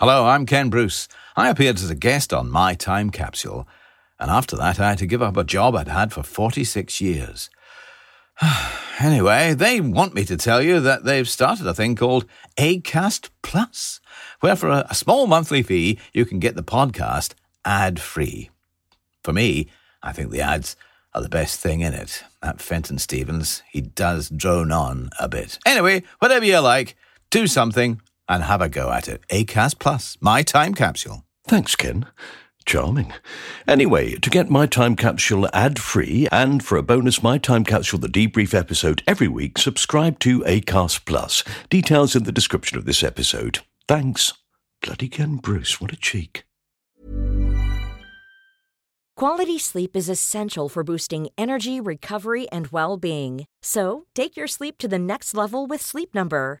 Hello, I'm Ken Bruce. I appeared as a guest on My Time Capsule, and after that, I had to give up a job I'd had for 46 years. anyway, they want me to tell you that they've started a thing called ACAST Plus, where for a, small monthly fee, you can get the podcast ad free. For me, I think the ads are the best thing in it. That Fenton Stevens, he does drone on a bit. Anyway, whatever you like, do something and have a go at it. ACAST Plus, my time capsule. Thanks, Ken. Charming. Anyway, to get My Time Capsule ad free and for a bonus My Time Capsule The Debrief episode every week, subscribe to ACAST Plus. Details in the description of this episode. Thanks. Bloody Ken Bruce, what a cheek. Quality sleep is essential for boosting energy, recovery, and well being. So, take your sleep to the next level with Sleep Number.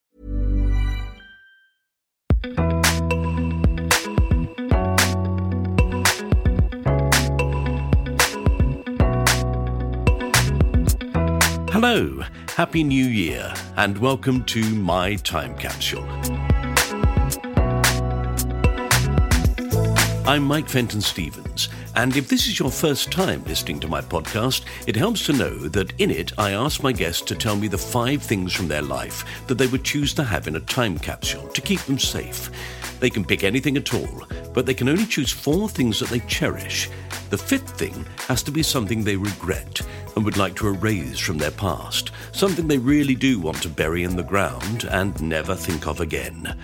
Hello, Happy New Year, and welcome to My Time Capsule. I'm Mike Fenton Stevens, and if this is your first time listening to my podcast, it helps to know that in it I ask my guests to tell me the five things from their life that they would choose to have in a time capsule to keep them safe. They can pick anything at all, but they can only choose four things that they cherish. The fifth thing has to be something they regret and would like to erase from their past, something they really do want to bury in the ground and never think of again.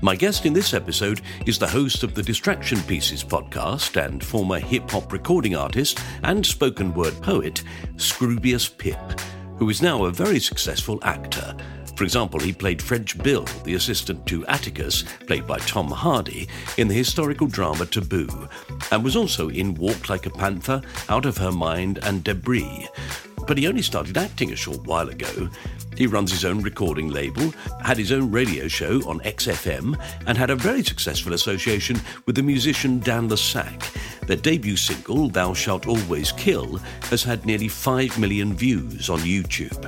My guest in this episode is the host of the Distraction Pieces podcast and former hip hop recording artist and spoken word poet, Scroobius Pip, who is now a very successful actor. For example, he played French Bill, the assistant to Atticus, played by Tom Hardy, in the historical drama Taboo, and was also in Walk Like a Panther, Out of Her Mind, and Debris. But he only started acting a short while ago. He runs his own recording label, had his own radio show on XFM, and had a very successful association with the musician Dan Le Sac. Their debut single, Thou Shalt Always Kill, has had nearly 5 million views on YouTube.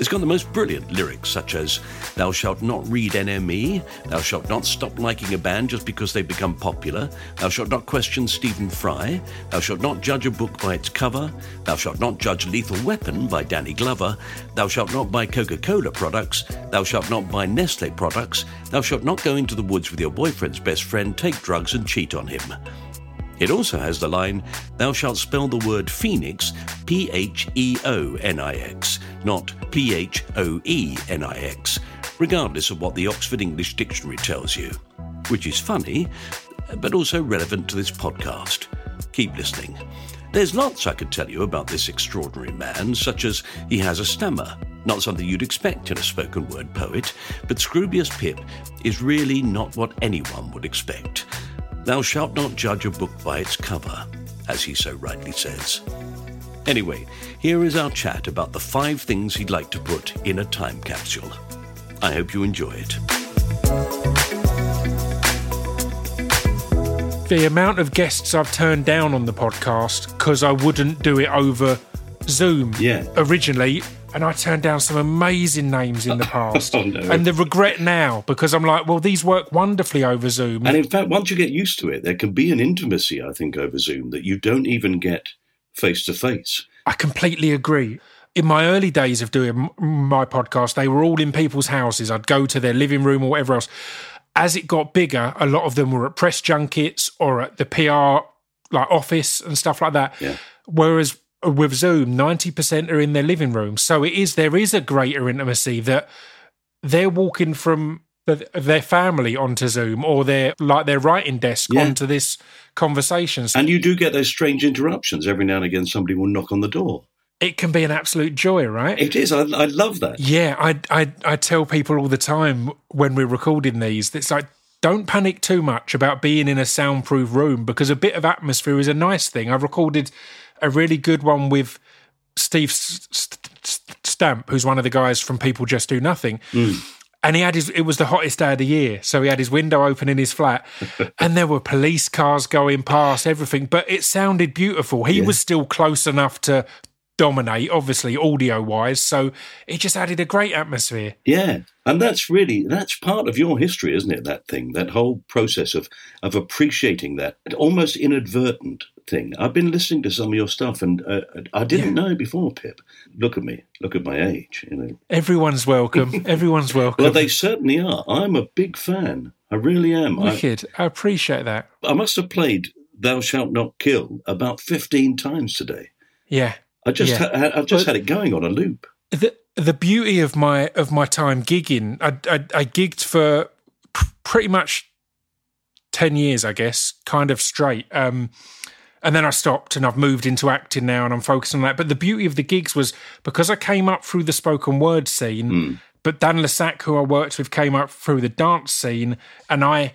It's got the most brilliant lyrics, such as Thou shalt not read NME, Thou shalt not stop liking a band just because they've become popular, Thou shalt not question Stephen Fry, Thou shalt not judge a book by its cover, Thou shalt not judge Lethal Weapon by Danny Glover, Thou shalt not buy Coca Cola products, Thou shalt not buy Nestle products, Thou shalt not go into the woods with your boyfriend's best friend, take drugs, and cheat on him. It also has the line, Thou shalt spell the word phoenix P H E O N I X, not P H O E N I X, regardless of what the Oxford English Dictionary tells you. Which is funny, but also relevant to this podcast. Keep listening. There's lots I could tell you about this extraordinary man, such as he has a stammer, not something you'd expect in a spoken word poet, but Scroobius Pip is really not what anyone would expect. Thou shalt not judge a book by its cover, as he so rightly says. Anyway, here is our chat about the five things he'd like to put in a time capsule. I hope you enjoy it. the amount of guests I've turned down on the podcast because I wouldn't do it over Zoom Yeah. originally. And I turned down some amazing names in the past. Oh, no. And the regret now because I'm like, well, these work wonderfully over Zoom. And in fact, once you get used to it, there can be an intimacy, I think, over Zoom that you don't even get face to face. I completely agree. In my early days of doing my podcast, they were all in people's houses. I'd go to their living room or whatever else. As it got bigger, a lot of them were at press junkets or at the PR like office and stuff like that. Yeah. Whereas with Zoom, ninety percent are in their living room. So it is there is a greater intimacy that they're walking from the, their family onto Zoom or their like their writing desk Yeah. onto this conversation. So And you do get those strange interruptions. Every now and again, somebody will knock on the door. it can be an absolute joy, right? It is. I, I love that. Yeah, I, I I tell people all the time when we're recording these, it's like don't panic too much about being in a soundproof room because a bit of atmosphere is a nice thing. I've recorded a really good one with Steve Stamp, who's one of the guys from People Just Do Nothing. Mm. And he had his, it was the hottest day of the year. So he had his window open in his flat and there were police cars going past, everything. But it sounded beautiful. He was still close enough to dominate, obviously, audio wise. So it just added a great atmosphere. Yeah, and that's really that's part of your history, isn't it? That thing, that whole process of of appreciating that almost inadvertent thing. I've been listening to some of your stuff, and uh, I didn't know before. Pip, look at me, look at my age. You know, Everyone's welcome. Everyone's welcome. well, they certainly are. I'm a big fan. I really am. I, Wicked. I appreciate that. I must have played "Thou Shalt Not Kill" about fifteen times today. Yeah. I just Yeah. ha- I've just But- had it going on a loop. the the beauty of my of my time gigging, I I, I gigged for pr- pretty much ten years, I guess, kind of straight. Um, and then I stopped, and I've moved into acting now, and I'm focused on that. But the beauty of the gigs was because I came up through the spoken word scene, but Dan Le Sac, who I worked with, came up through the dance scene, and I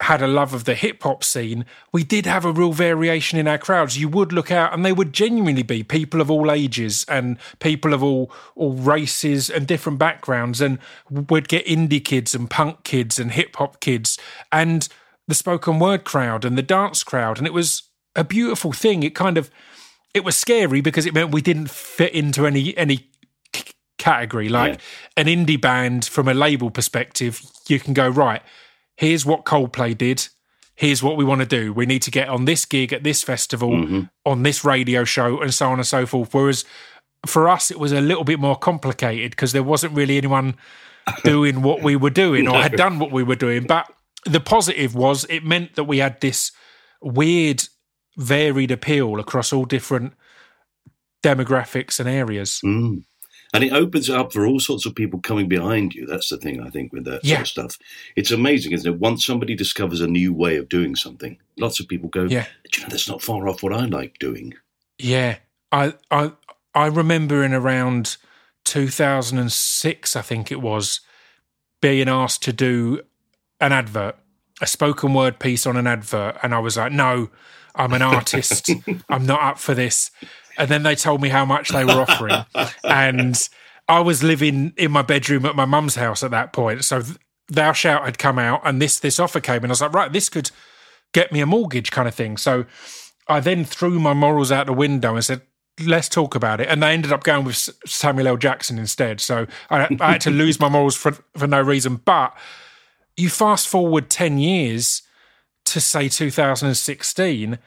had a love of the hip hop scene, we did have a real variation in our crowds. You would look out, and they would genuinely be people of all ages and people of all all races and different backgrounds. And we'd get indie kids and punk kids and hip hop kids and the spoken word crowd and the dance crowd, and it was a beautiful thing. It kind of it was scary because it meant we didn't fit into any any c- category like Yeah. an indie band from a label perspective you can go right here's what coldplay did. Here's what we want to do. We need to get on this gig at this festival on this radio show and so on and so forth. Whereas for us it was a little bit more complicated because there wasn't really anyone doing what we were doing or had done what we were doing. But the positive was it meant that we had this weird varied appeal across all different demographics and areas. Mm. And it opens it up for all sorts of people coming behind you. That's the thing, I think, with that Yeah. sort of stuff. It's amazing, isn't it? Once somebody discovers a new way of doing something, lots of people go, Yeah. Do you know, that's not far off what I like doing. Yeah, I I I remember in around 2006, I think it was, being asked to do an advert, a spoken word piece on an advert, and I was like, no, I'm an artist, I'm not up for this. And then they told me how much they were offering, and I was living in my bedroom at my mum's house at that point. So th- Thou Shalt had come out, and this this offer came, and I was like, right, this could get me a mortgage kind of thing. So I then threw my morals out the window and said, let's talk about it. And they ended up going with Samuel L. Jackson instead. So I, I had to lose my morals for, for no reason. But you fast forward 10 years to say 2016,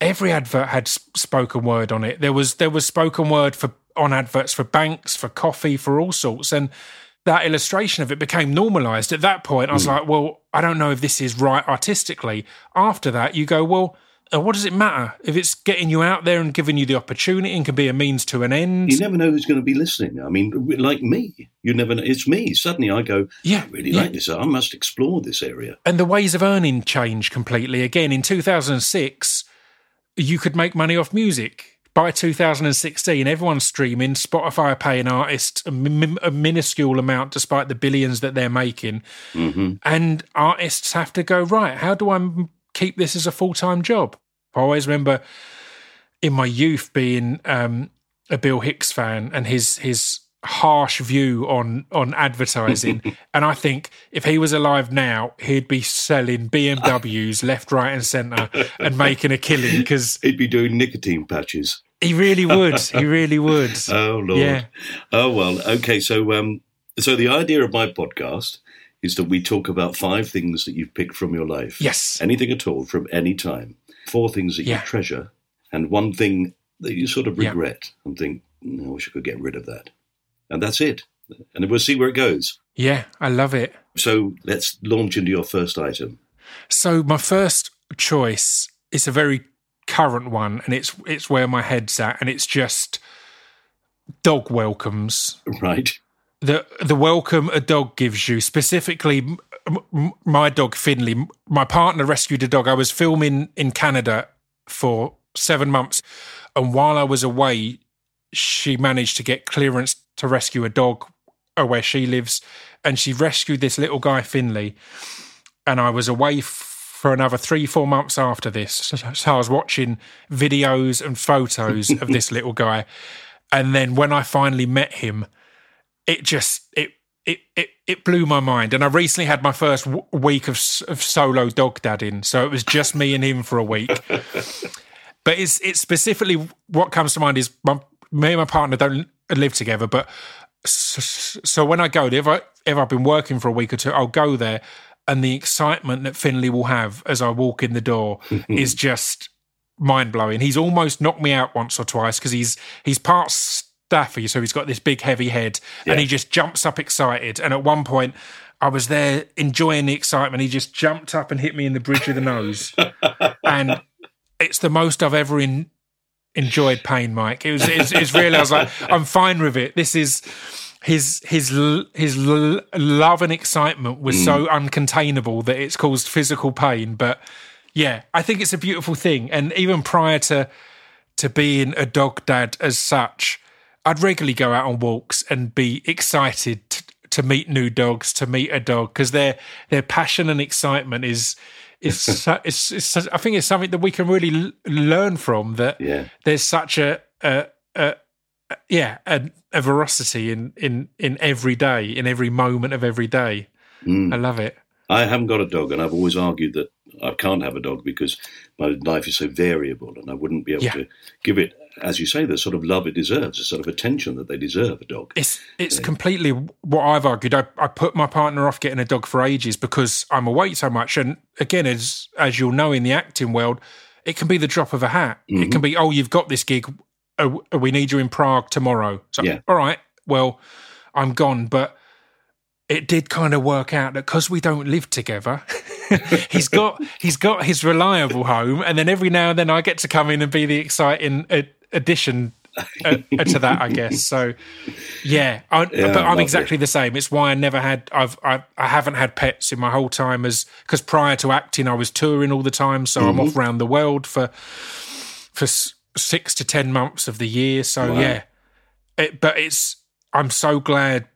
every advert had spoken word on it. There was there was spoken word for on adverts for banks, for coffee, for all sorts. And that illustration of it became normalized. At that point, I was like, well, I don't know if this is right artistically. After that, you go, well, uh, what does it matter if it's getting you out there and giving you the opportunity and can be a means to an end? You never know who's going to be listening. I mean, like me, you never know. It's me. Suddenly I go, Yeah, I really yeah. like this. I must explore this area. and the ways of earning change completely. Again, in 2006, you could make money off music. By 2016, everyone's streaming. Spotify are paying artists a, min- a minuscule amount despite the billions that they're making. And artists have to go, right, how do I m- keep this as a full time job? I always remember in my youth being um, a Bill Hicks fan and his his harsh view on on advertising and i think if he was alive now he'd be selling bmws left right and center and making a killing because He'd be doing nicotine patches. he really would he really would Oh lord. Yeah. Oh well. Okay. So um, so the idea of my podcast is that we talk about five things that you've picked from your life. Yes. Anything at all from any time. Four things that Yeah. you treasure, and one thing that you sort of Yeah. regret and think, "Mm, I wish I could get rid of that. And that's it. And we'll see where it goes. yeah i love it So let's launch into your first item. So my first choice is a very current one, and it's it's where my head's at, and it's just dog welcomes. Right. The the welcome a dog gives you, specifically my dog Finley. My partner rescued a dog. I was filming in Canada for seven months, and while I was away, she managed to get clearance to rescue a dog uh, where she lives, and she rescued this little guy Finley and I was away for another three, four months after this. So, so I was watching videos and photos of this little guy, and then when I finally met him, it just it it it, it blew my mind. And I recently had my first w- week of, of solo dog dadding, so it was just me and him for a week. But it's it's specifically what comes to mind is my, me and my partner don't live together, but so, so when I go, if I if I've been working for a week or two, I'll go there, and the excitement that Finley will have as I walk in the door is just mind blowing. He's almost knocked me out once or twice because he's he's part staffy, so he's got this big heavy head, and he just jumps up excited. And at one point, I was there enjoying the excitement. He just jumped up and hit me in the bridge of the nose, and it's the most I've ever in, enjoyed pain, Mike. It was it's, it's really I was like, I'm fine with it. This is his his his love and excitement was so mm. uncontainable that it's caused physical pain. But yeah, I think it's a beautiful thing. And even prior to to being a dog dad as such, I'd regularly go out on walks and be excited to, to meet new dogs, to meet a dog, because their their passion and excitement is is su- it's, it's, I think it's something that we can really l- learn from. That Yeah. there's such a, a, a, a yeah a, a veracity in in in every day, in every moment of every day. Mm. I love it. I haven't got a dog, and I've always argued that I can't have a dog because my life is so variable, and I wouldn't be able Yeah. to give it, as you say, the sort of love it deserves, the sort of attention that they deserve. A dog. It's it's completely what I've argued. I, I put my partner off getting a dog for ages because I'm away so much. And again, as as you'll know in the acting world, it can be the drop of a hat. It can be, oh, you've got this gig. Oh, we need you in Prague tomorrow. So, Yeah. all right, well, I'm gone. But it did kind of work out that because we don't live together, he's got he's got his reliable home, and then every now and then I get to come in and be the exciting uh, addition uh, uh, to that, I guess. So, yeah, I, Yeah, but I'm exactly the same. It's why I never had I've I, I haven't had pets in my whole time as because prior to acting I was touring all the time, so I'm off around the world for for six to ten months of the year. So Wow. yeah, it, but it's I'm so glad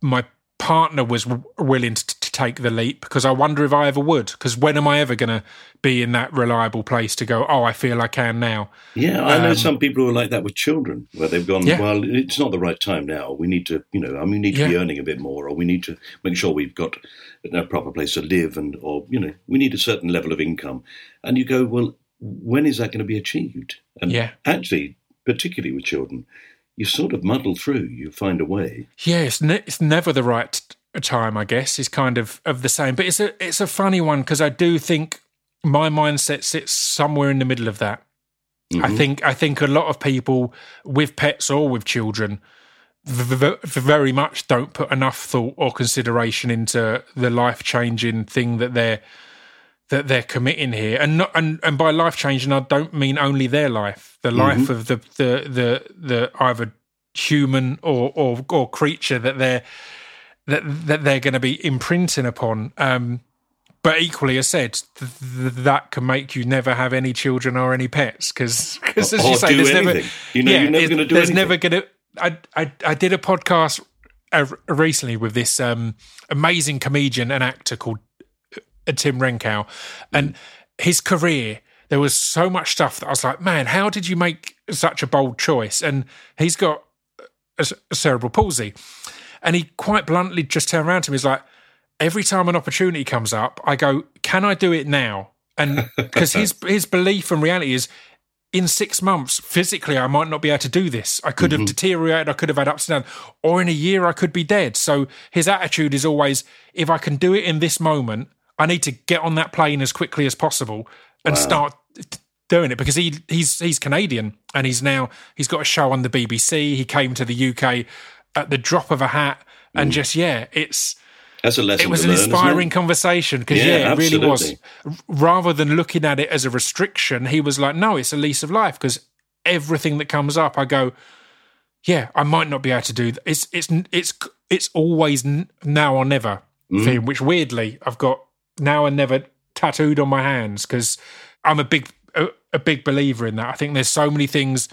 my partner was w- willing to, to take the leap because I wonder if I ever would. Because when am I ever going to be in that reliable place to go? Oh, I feel I can now. Yeah, I know Um, some people who are like that with children, where they've gone, Yeah. well, it's not the right time now. We need to, you know, I mean, we need to be earning a bit more, or we need to make sure we've got a proper place to live, and or you know, we need a certain level of income. And you go, well, when is that going to be achieved? And Yeah. actually, particularly with children, you sort of muddle through. You find a way. Yeah, it's, ne- it's never the right time, I guess. is kind of of the same, but it's a it's a funny one because I do think my mindset sits somewhere in the middle of that. I Mhm. think I think a lot of people with pets or with children v- v- very much don't put enough thought or consideration into the life changing thing that they're that they're committing here, and not and, and by life changing, I don't mean only their life, the life of the the the the either human or or or creature that they're that that they're going to be imprinting upon. Um, but equally, as said, th- th- that can make you never have any children or any pets because, as you say, there's never. You know you're never gonna do There's anything. never going to. I, I I did a podcast uh, recently with this um, amazing comedian and actor called uh, Tim Renkow, and his career. There was so much stuff that I was like, man, how did you make such a bold choice? And he's got a, a cerebral palsy. And he quite bluntly just turned around to me. He's like, every time an opportunity comes up, I go, can I do it now? And because his his belief and reality is, in six months, physically, I might not be able to do this. I could have mm-hmm. deteriorated. I could have had ups and downs, or in a year, I could be dead. So his attitude is always, if I can do it in this moment, I need to get on that plane as quickly as possible and start t- doing it because he he's he's Canadian and he's now he's got a show on the BBC. He came to the UK at the drop of a hat, and just yeah, it's That's a lesson. it was an learn, inspiring conversation because Yeah, yeah, it really was. Rather than looking at it as a restriction, he was like, "No, it's a lease of life." Because everything that comes up, I go, "Yeah, I might not be able to do. Th- it's it's it's it's always now or never Mm. thing." Which weirdly, I've got now and never tattooed on my hands because I'm a big a, a big believer in that. I think there's so many things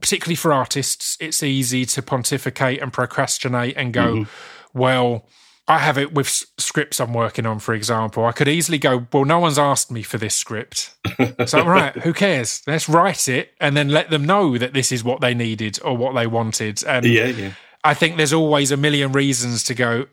particularly for artists, it's easy to pontificate and procrastinate and go, Mm-hmm. well, I have it with scripts I'm working on, for example. I could easily go, well, no one's asked me for this script. so, right, who cares? Let's write it and then let them know that this is what they needed or what they wanted. And Yeah, yeah. I think there's always a million reasons to go,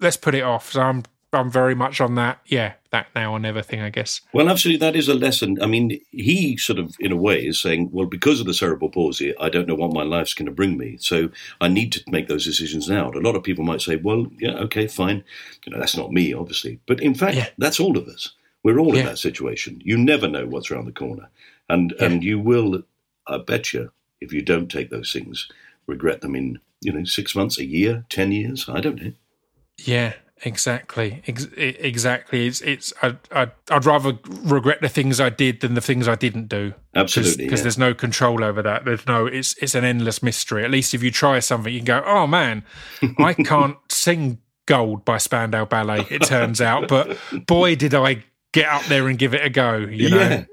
let's put it off. So I'm, I'm very much on that. Yeah, that now or never thing, I guess. Well, absolutely, that is a lesson. I mean, he sort of, in a way, is saying, well, because of the cerebral palsy, I don't know what my life's going to bring me. So I need to make those decisions now. And a lot of people might say, well, yeah, okay, fine. You know, that's not me, obviously. But in fact, Yeah. that's all of us. We're all in that situation. You never know what's around the corner. And, and you will, I bet you, if you don't take those things, regret them in, you know, six months, a year, 10 years. I don't know. Yeah, exactly. Ex- exactly. It's it's. I, I I'd rather regret the things I did than the things I didn't do. Absolutely, because yeah. there's no control over that. There's no. It's it's an endless mystery. At least if you try something, you can go, oh man, I can't sing Gold by Spandau Ballet. It turns out, but boy, did I get up there and give it a go. You know. Yeah.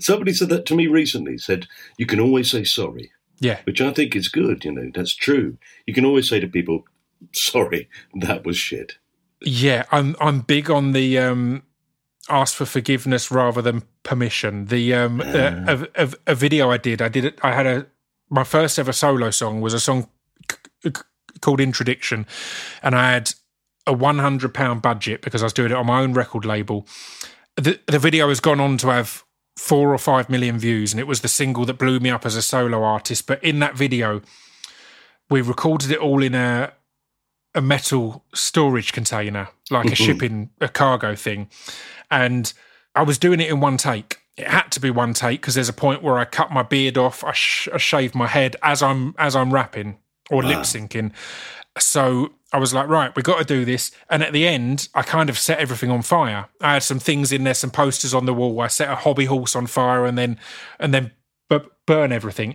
Somebody said that to me recently, said, you can always say sorry. Yeah. which I think is good. You know, that's true. You can always say to people, "Sorry, that was shit." Yeah, I'm I'm big on the um ask for forgiveness rather than permission. The um Ah. a, a, a video I did, I did it. I had a my first ever solo song was a song c- c- called Introduction, and I had a 100 pound budget because I was doing it on my own record label. The the video has gone on to have four or five million views, and it was the single that blew me up as a solo artist. But in that video, we recorded it all in a a metal storage container, like a mm-hmm. shipping a cargo thing, and I was doing it in one take. It had to be one take because there's a point where I cut my beard off, I, sh- I shave my head as I'm as I'm rapping or lip ah. syncing. So I was like, right, we got to do this. And at the end, I kind of set everything on fire. I had some things in there, some posters on the wall. I set a hobby horse on fire, and then and then bu- burn everything.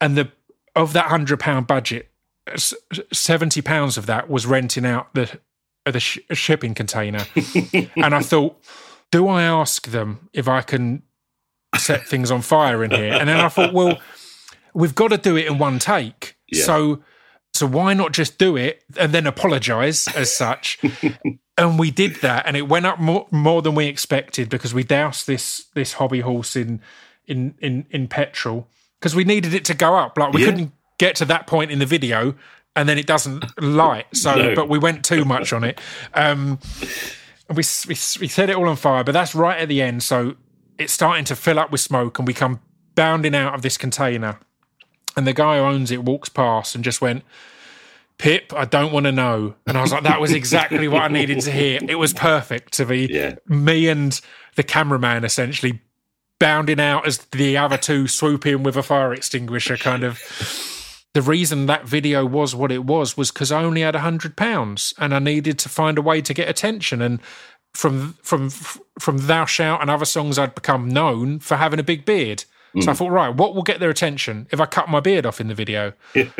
And the of that hundred pound budget, seventy pounds of that was renting out the the sh- shipping container. and I thought, do I ask them if I can set things on fire in here? And then I thought, well, we've got to do it in one take. Yeah. So so why not just do it and then apologize as such? and we did that, and it went up more, more than we expected because we doused this this hobby horse in in in in petrol because we needed it to go up. Like we Yeah. couldn't get to that point in the video, and then it doesn't light. So, No. but we went too much on it. Um, and we, we we set it all on fire, but that's right at the end. So it's starting to fill up with smoke, and we come bounding out of this container. And the guy who owns it walks past and just went, Pip, I don't want to know. And I was like, that was exactly what I needed to hear. It was perfect to be Yeah. me and the cameraman essentially bounding out as the other two swoop in with a fire extinguisher kind of the reason that video was what it was was because I only had a hundred pounds and I needed to find a way to get attention. And from from from Thou Shalt and other songs, I'd become known for having a big beard. So I thought, right, what will get their attention if I cut my beard off in the video?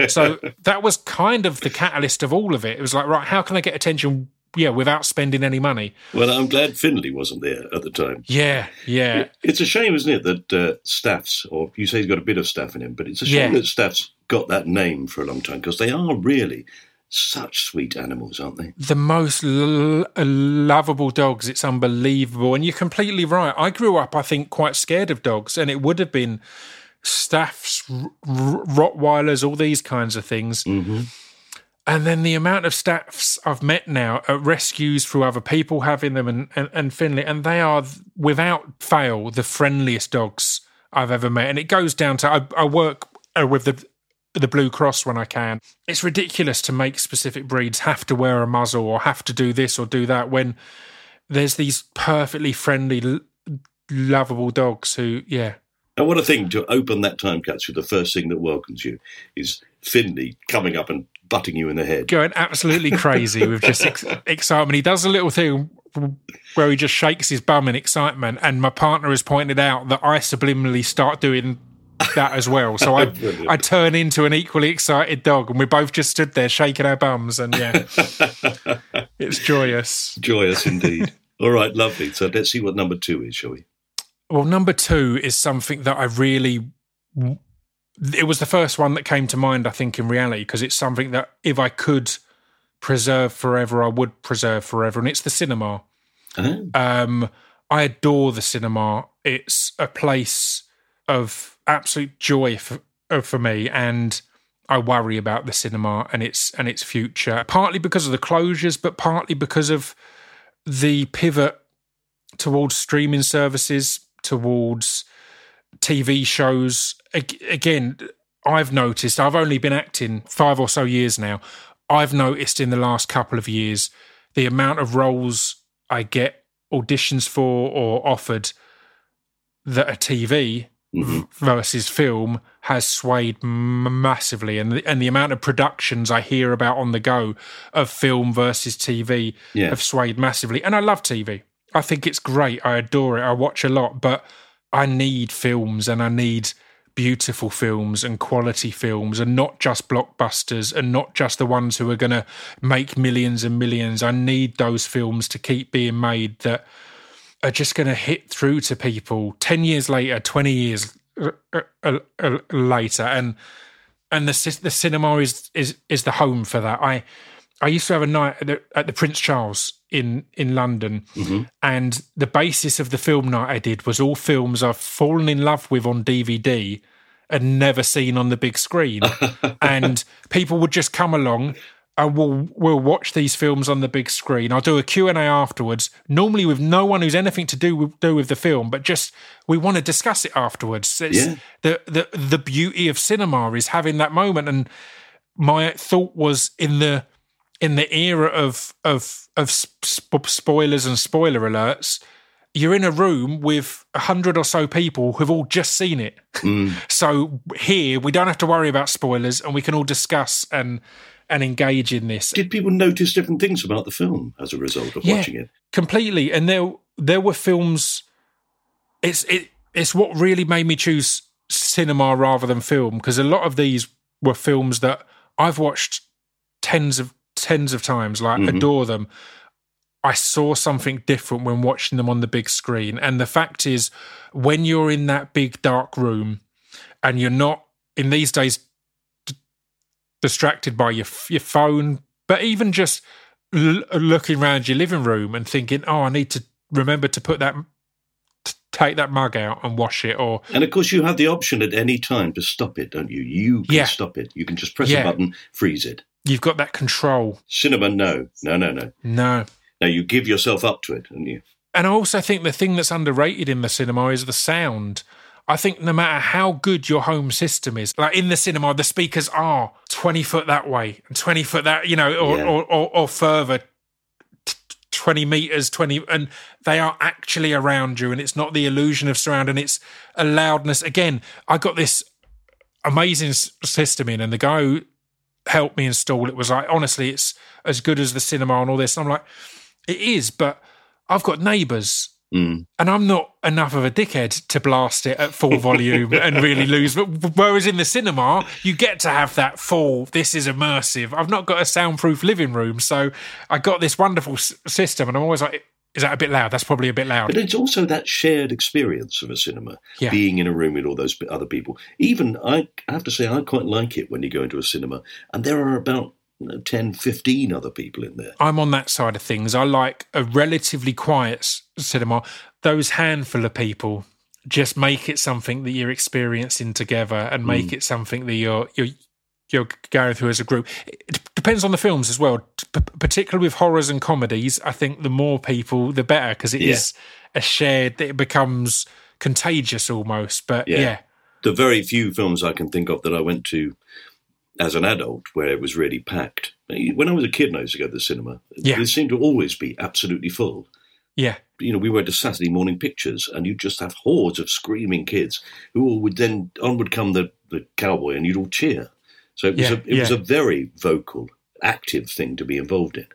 so that was kind of the catalyst of all of it. It was like, right, how can I get attention? Yeah, without spending any money. Well, I'm glad Finley wasn't there at the time. Yeah, yeah, It's a shame, isn't it, that uh, Staffs, or you say he's got a bit of staff in him, but it's a shame Yeah. that Staffs got that name for a long time because they are really such sweet animals, aren't they? the most l- lovable dogs. It's unbelievable. And you're completely right. I grew up, I think, quite scared of dogs, and it would have been staffs, r- r- Rottweilers, all these kinds of things. hmm And then the amount of staffs I've met now at rescues through other people having them and, and, and Finley, and they are without fail the friendliest dogs I've ever met. And it goes down to I, I work uh, with the the Blue Cross when I can. It's ridiculous to make specific breeds have to wear a muzzle or have to do this or do that when there's these perfectly friendly, lovable dogs who, yeah, And what a thing to open that time capsule. The first thing that welcomes you is Finley coming up and butting you in the head. going absolutely crazy with just ex- excitement. He does a little thing where he just shakes his bum in excitement, and my partner has pointed out that I subliminally start doing that as well. So I I turn into an equally excited dog, and we both just stood there shaking our bums, and yeah, it's joyous. Joyous indeed. All right, lovely. So let's see what number two is, shall we? Well, number two is something that I really. It was the first one that came to mind, I think, in reality, because it's something that if I could preserve forever, I would preserve forever, and it's the cinema. Oh, Um, I adore the cinema. It's a place of absolute joy for, uh, for me, and I worry about the cinema and its and its future. Partly because of the closures, but partly because of the pivot towards streaming services, towards TV shows. Again, I've noticed. I've only been acting five or so years now. I've noticed in the last couple of years the amount of roles I get auditions for or offered that are TV Mhm. versus film has swayed m- massively, and the, and the amount of productions I hear about on the go of film versus TV Yeah. have swayed massively. And I love TV. I think it's great. I adore it. I watch a lot, but I need films and I need beautiful films and quality films and not just blockbusters and not just the ones who are going to make millions and millions. I need those films to keep being made that are just going to hit through to people 10 years later, 20 years uh, uh, uh, later and and the the cinema is is is the home for that. I I used to have a night at the, at the Prince Charles in in London, and the basis of the film night I did was all films I've fallen in love with on DVD and never seen on the big screen, and people would just come along. And we'll we'll watch these films on the big screen. I'll do a Q and A afterwards. Normally with no one who's anything to do with do with the film, but just we want to discuss it afterwards. It's Yeah. the the the beauty of cinema is having that moment. And my thought was in the in the era of of of sp- spoilers and spoiler alerts, you're in a room with a hundred or so people who've all just seen it. Mm. So here we don't have to worry about spoilers, and we can all discuss and and engage in this Did people notice different things about the film as a result of Yeah. watching it? completely. And there there were films. It's it it's what really made me choose cinema rather than film because a lot of these were films that I've watched tens of tens of times, like mm-hmm. adore them. I saw something different when watching them on the big screen. And the fact is, when you're in that big dark room and you're not in these days distracted by your your phone, but even just l- looking around your living room and thinking, "Oh, I need to remember to put that t- take that mug out and wash it," or And of course, you have the option at any time to stop it, don't you? You can Yeah. stop it. You can just press Yeah. a button, freeze it. you've got that control. Cinema, no, no, no, no. No. No, you give yourself up to it, and you. And I also think the thing that's underrated in the cinema is the sound. I think no matter how good your home system is, like in the cinema, the speakers are 20 foot that way and 20 foot that, you know, or, Yeah. or, or, or further, t- 20 meters, 20, and they are actually around you. And it's not the illusion of surround and it's a loudness. Again, I got this amazing s- system in, and the guy who helped me install it was like, honestly, it's as good as the cinema and all this. And I'm like, it is, but I've got neighbours Mm. and I'm not enough of a dickhead to blast it at full volume and really lose. But whereas in the cinema, you get to have that full. This is immersive. I've not got a soundproof living room, so I got this wonderful s- system, and I'm always like, "Is that a bit loud? That's probably a bit loud." But it's also that shared experience of a cinema, Yeah. being in a room with all those other people. Even, I have to say, I quite like it when you go into a cinema and there are about you know, 10, 15 other people in there. I'm on that side of things. I like a relatively quiet cinema. Those handful of people just make it something that you're experiencing together and make hmm. it something that you're you're you're going through as a group. It depends on the films as well, P- particularly with horrors and comedies. I think the more people, the better, because it is Yeah. a shared. It becomes contagious almost. But Yeah. yeah, The very few films I can think of that I went to as an adult where it was really packed. When I was a kid and I used to go to the cinema, Yeah. it seemed to always be absolutely full. yeah, you know, we went to Saturday morning pictures, and you'd just have hordes of screaming kids who all would then on would come the, the cowboy, and you'd all cheer. So it was Yeah, a it was a very vocal, active thing to be involved in.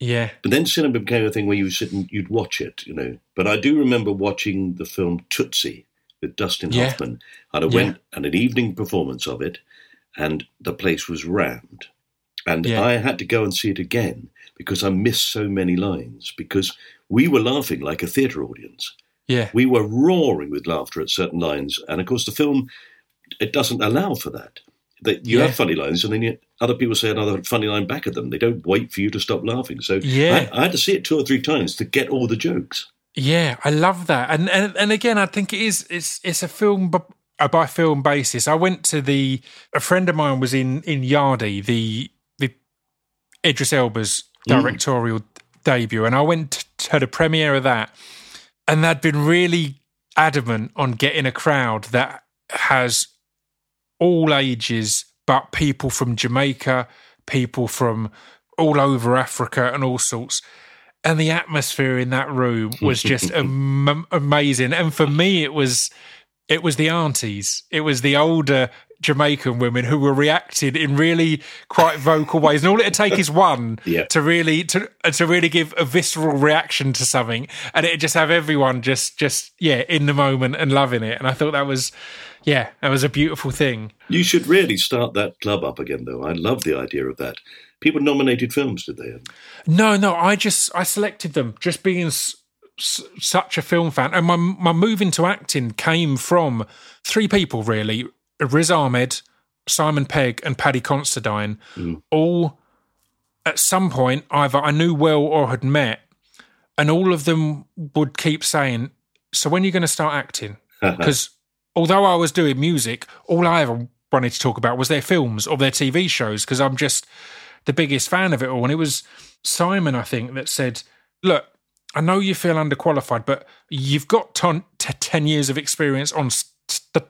yeah, But then cinema became a thing where you sit and you'd watch it, you know. But I do remember watching the film Tootsie with Dustin Yeah. Hoffman, and I Yeah. went and an evening performance of it, and the place was rammed, and Yeah. I had to go and see it again because I missed so many lines because we were laughing like a theatre audience yeah, we were roaring with laughter at certain lines, and of course the film it doesn't allow for that. That you Yeah. have funny lines, and then you, other people say another funny line back at them. They don't wait for you to stop laughing. So Yeah. I, I had to see it two or three times to get all the jokes. yeah. I love that. And and and again, I think it is. It's it's a film. A by film basis. I went to the. A friend of mine was in in Yardie, the the Idris Elba's mm. directorial debut, and I went to the premiere of that, and they'd been really adamant on getting a crowd that has all ages, but people from Jamaica, people from all over Africa, and all sorts. And the atmosphere in that room was just am- amazing. And for me, it was it was the aunties, it was the older Jamaican women who were reacting in really quite vocal ways. And all it'd take is one Yeah. to really to uh, to really give a visceral reaction to something, and it'd just have everyone just just yeah in the moment and loving it. And I thought that was yeah that was a beautiful thing. You should really start that club up again, though. I love the idea of that. People nominated films, did they? No, no, I just I selected them just being s- such a film fan, and my my move into acting came from three people really: Riz Ahmed, Simon Pegg, and Paddy Considine. Mm. All at some point either I knew well or had met, and all of them would keep saying, "So when are you going to start acting?" Because although I was doing music, all I ever wanted to talk about was their films or their TV shows because I'm just the biggest fan of it all. And it was Simon, I think, that said, Look, I know you feel underqualified, but you've got ton- t- 10 years of experience on st-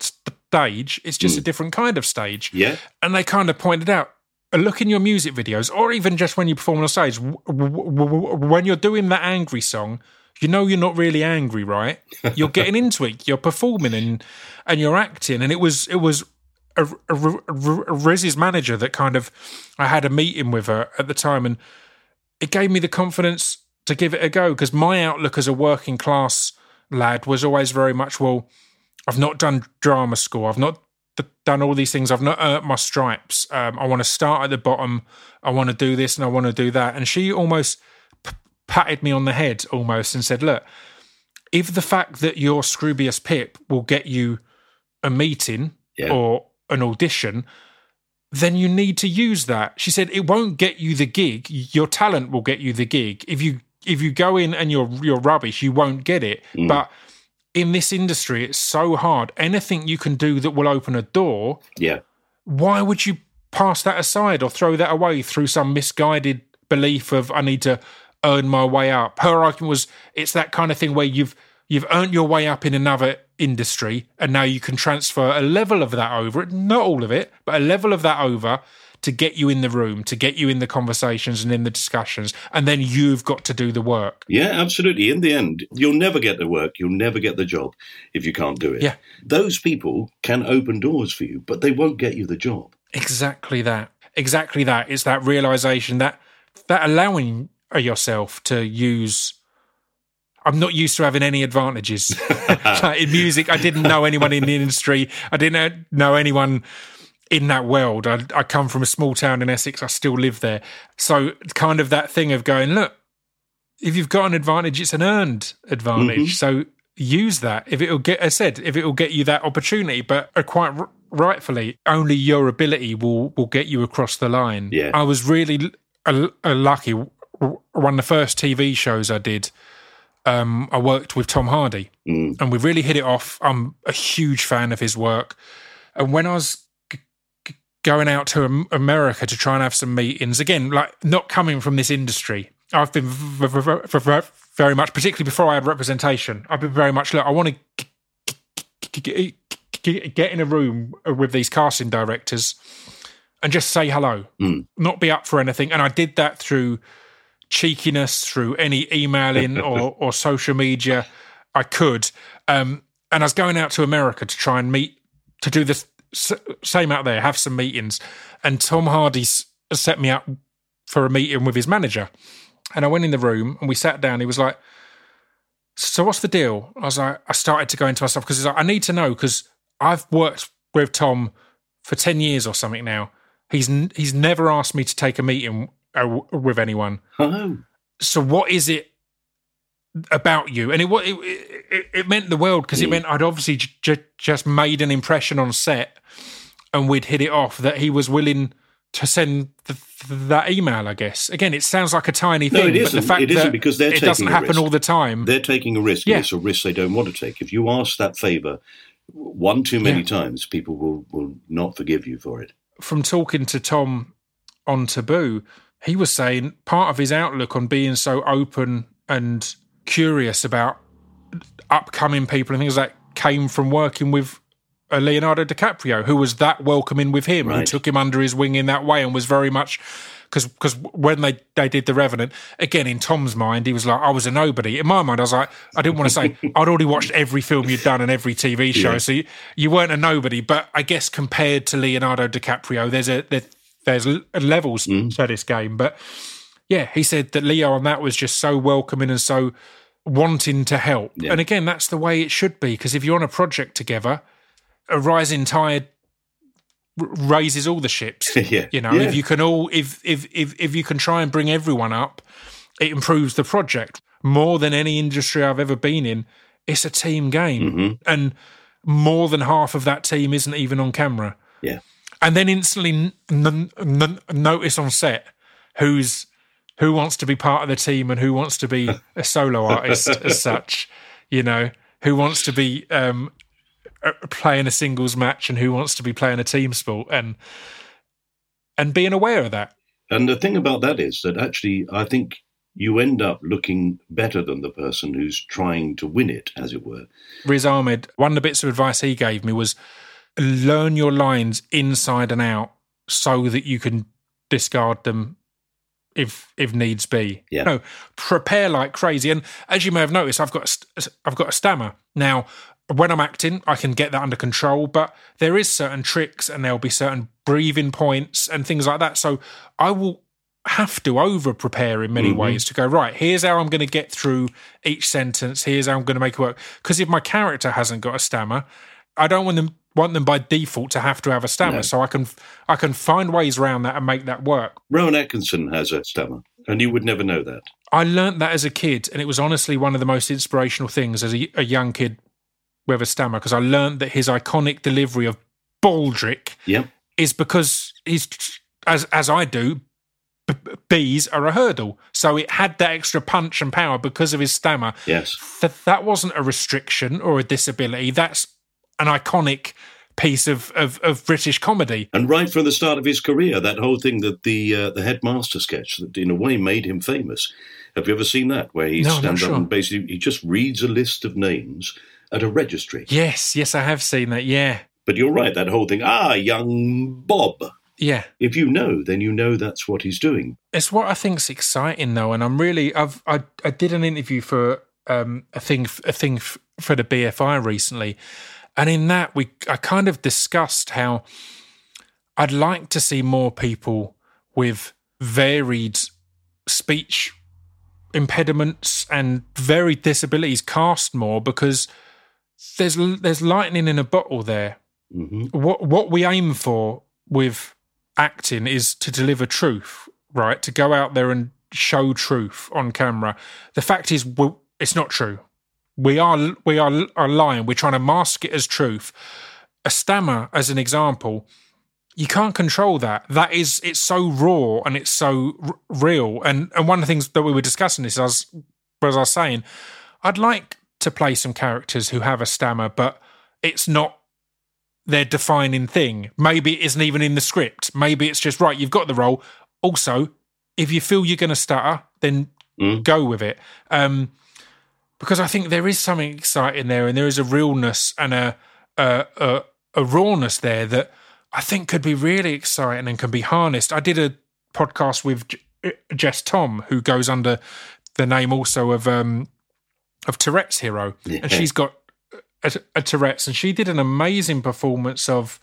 st- stage. It's just a mm. different kind of stage. Yeah. And they kind of pointed out, a look in your music videos, or even just when you perform on stage, w- w- w- when you're doing that angry song, you know you're not really angry, right? You're getting into it. You're performing and and you're acting. And it was it was a, a, a, a Riz's manager that kind of I had a meeting with her at the time, and it gave me the confidence to give it a go because my outlook as a working class lad was always very much well. I've not done drama school. I've not done all these things. I've not earned my stripes. Um, I want to start at the bottom. I want to do this and I want to do that. And she almost p- patted me on the head almost and said, "Look, if the fact that you're Scroobius Pip will get you a meeting Yeah. or an audition." Then you need to use that. She said it won't get you the gig. Your talent will get you the gig. If you if you go in and you're you're rubbish, you won't get it. Mm. But in this industry, it's so hard. Anything you can do that will open a door, Yeah. why would you pass that aside or throw that away through some misguided belief of I need to earn my way up? Her argument was it's that kind of thing where you've you've earned your way up in another industry and now you can transfer a level of that over, not all of it, but a level of that over to get you in the room, to get you in the conversations and in the discussions, and then you've got to do the work. Yeah, absolutely. In the end, you'll never get the work, you'll never get the job if you can't do it. Yeah. Those people can open doors for you, but they won't get you the job. Exactly that. Exactly that. It's that realization that that allowing yourself to use. I'm not used to having any advantages. Like in music, I didn't know anyone in the industry. I didn't know anyone in that world. I, I come from a small town in Essex. I still live there. So, kind of that thing of going, look, if you've got an advantage, it's an earned advantage. So, use that. If it'll get, I said, if it'll get you that opportunity, but uh, quite r- rightfully, only your ability will will get you across the line. Yeah. I was really uh, uh, lucky. One of the first TV shows I did, um, I worked with Tom Hardy, Mm. and we really hit it off. I'm a huge fan of his work, and when I was going out to America to try and have some meetings, again, like not coming from this industry, I've been very much, particularly before I had representation, I've been very much look. I want to get in a room with these casting directors and just say hello, Mm. not be up for anything. And I did that through cheekiness, through any emailing or, or social media I could. Um, and I was going out to America to try and meet, to do this same out there, have some meetings. And Tom Hardy set me up for a meeting with his manager. And I went in the room and we sat down. He was like, So what's the deal? I was like, I started to go into myself because he's like, I need to know because I've worked with Tom for 10 years or something now. He's n- he's never asked me to take a meeting uh, with anyone. Oh, So what is it about you? And it it it, it meant the world because it Mm. meant I'd obviously j- just made an impression on set, and we'd hit it off. That he was willing to send th- th- that email. I guess again, it sounds like a tiny No, thing, it but the isn't. fact It isn't because they're it doesn't happen risk. all the time. they're taking a risk. Yeah. and It's a risk they don't want to take. If you ask that favour one too many Yeah. times, people will, will not forgive you for it. from talking to Tom on Taboo, he was saying part of his outlook on being so open and curious about upcoming people and things like that came from working with uh, Leonardo DiCaprio, who was that welcoming with him, who took him under his wing in that way and was very much. Because when they, they did The Revenant, again, in Tom's mind, he was like, I was a nobody. In my mind, I was like, I didn't want to say, I'd already watched every film you'd done and every TV show. Yeah. So you, you weren't a nobody. But I guess compared to Leonardo DiCaprio, there's a there, there's levels Mm. to this game. But yeah, he said that Leo on that was just so welcoming and so wanting to help. Yeah. And again, that's the way it should be. Because if you're on a project together, a rising tide r- raises all the ships. yeah. You know, Yeah. if you can all, if if if if you can try and bring everyone up, it improves the project more than any industry I've ever been in. It's a team game, Mhm. and more than half of that team isn't even on camera. Yeah. and then instantly n- n- n- notice on set who's who wants to be part of the team and who wants to be a solo artist as such. You know, who wants to be um, playing a singles match and who wants to be playing a team sport, and and being aware of that. And the thing about that is that actually, I think you end up looking better than the person who's trying to win it, as it were. Riz Ahmed, one of the bits of advice he gave me was learn your lines inside and out so that you can discard them if if needs be. Yeah. No, prepare like crazy. And as you may have noticed, I've got st- I've got a stammer now. When I'm acting, I can get that under control, but there is certain tricks and there'll be certain breathing points and things like that. So I will have to over prepare in many Mhm. ways to go right here's how i'm going to get through each sentence here's how i'm going to make it work because if my character hasn't got a stammer i don't want them want them by default to have to have a stammer No. so i can i can find ways around that and make that work Rowan Atkinson has a stammer, and you would never know that. i learnt that as a kid and it was honestly one of the most inspirational things as a, a young kid with a stammer because i learnt that his iconic delivery of baldrick Yep. is because he's as as I do. B- bees are a hurdle, so it had that extra punch and power because of his stammer. Yes. That that wasn't a restriction or a disability. That's an iconic piece of of, of British comedy. And right from the start of his career, that whole thing that the uh, the headmaster sketch that in a way made him famous. Have you ever seen that? Where he No, stands up sure. and basically he just reads a list of names at a registry. Yes, yes, I have seen that. Yeah, But you're right, that whole thing. Ah, young Bob. yeah. If you know, then you know that's what he's doing. It's what I think's exciting though, and I'm really I've I I did an interview for um a thing a thing for the BFI recently, and in that we I kind of discussed how I'd like to see more people with varied speech impediments and varied disabilities cast more because there's there's lightning in a bottle there hmm what what we aim for with acting is to deliver truth, right? To go out there and show truth on camera. The fact is, it's not true. We are we are are lying. We're trying to mask it as truth. A stammer, as an example, you can't control that. That is, it's so raw and it's so r- real. And and one of the things that we were discussing this, as as I was saying, I'd like to play some characters who have a stammer, but it's not their defining thing. Maybe it isn't even in the script. Maybe it's just right. You've got the role. Also, if you feel you're going to stutter, then Mm. go with it. Um, because I think there is something exciting there, and there is a realness and a a, a a rawness there that I think could be really exciting and can be harnessed. I did a podcast with J- Jess Thom, who goes under the name also of um, of Touretteshero, Yeah. and she's got a, a Tourette's, and she did an amazing performance of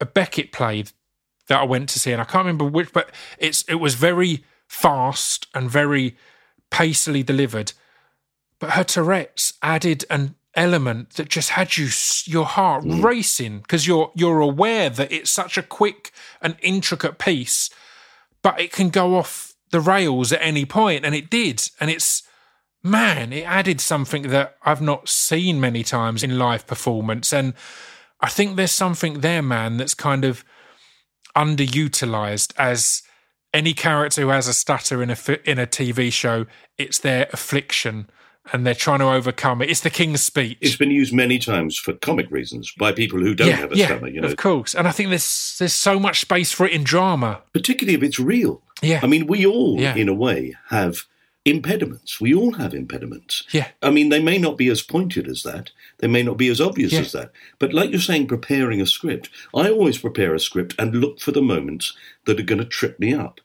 a Beckett play that I went to see, and I can't remember which, but it's it was very fast and very pacily delivered. But her Tourette's added an element that just had you your heart mm. racing because you're you're aware that it's such a quick and intricate piece, but it can go off the rails at any point, and it did, and it's man, it added something that I've not seen many times in live performance. And I think there's something there, man, that's kind of underutilized. As any character who has a stutter in a in a TV show, it's their affliction and they're trying to overcome it. It's the king's speech. It's been used many times for comic reasons by people who don't have a stammer, you know, of course. And I think there's there's so much space for it in drama. particularly if it's real. Yeah. I mean, we all, Yeah. in a way, have impediments. We all have impediments. Yeah. I mean, they may not be as pointed as that. They may not be as obvious Yeah. as that. But like you're saying, preparing a script, I always prepare a script and look for the moments that are going to trip me up.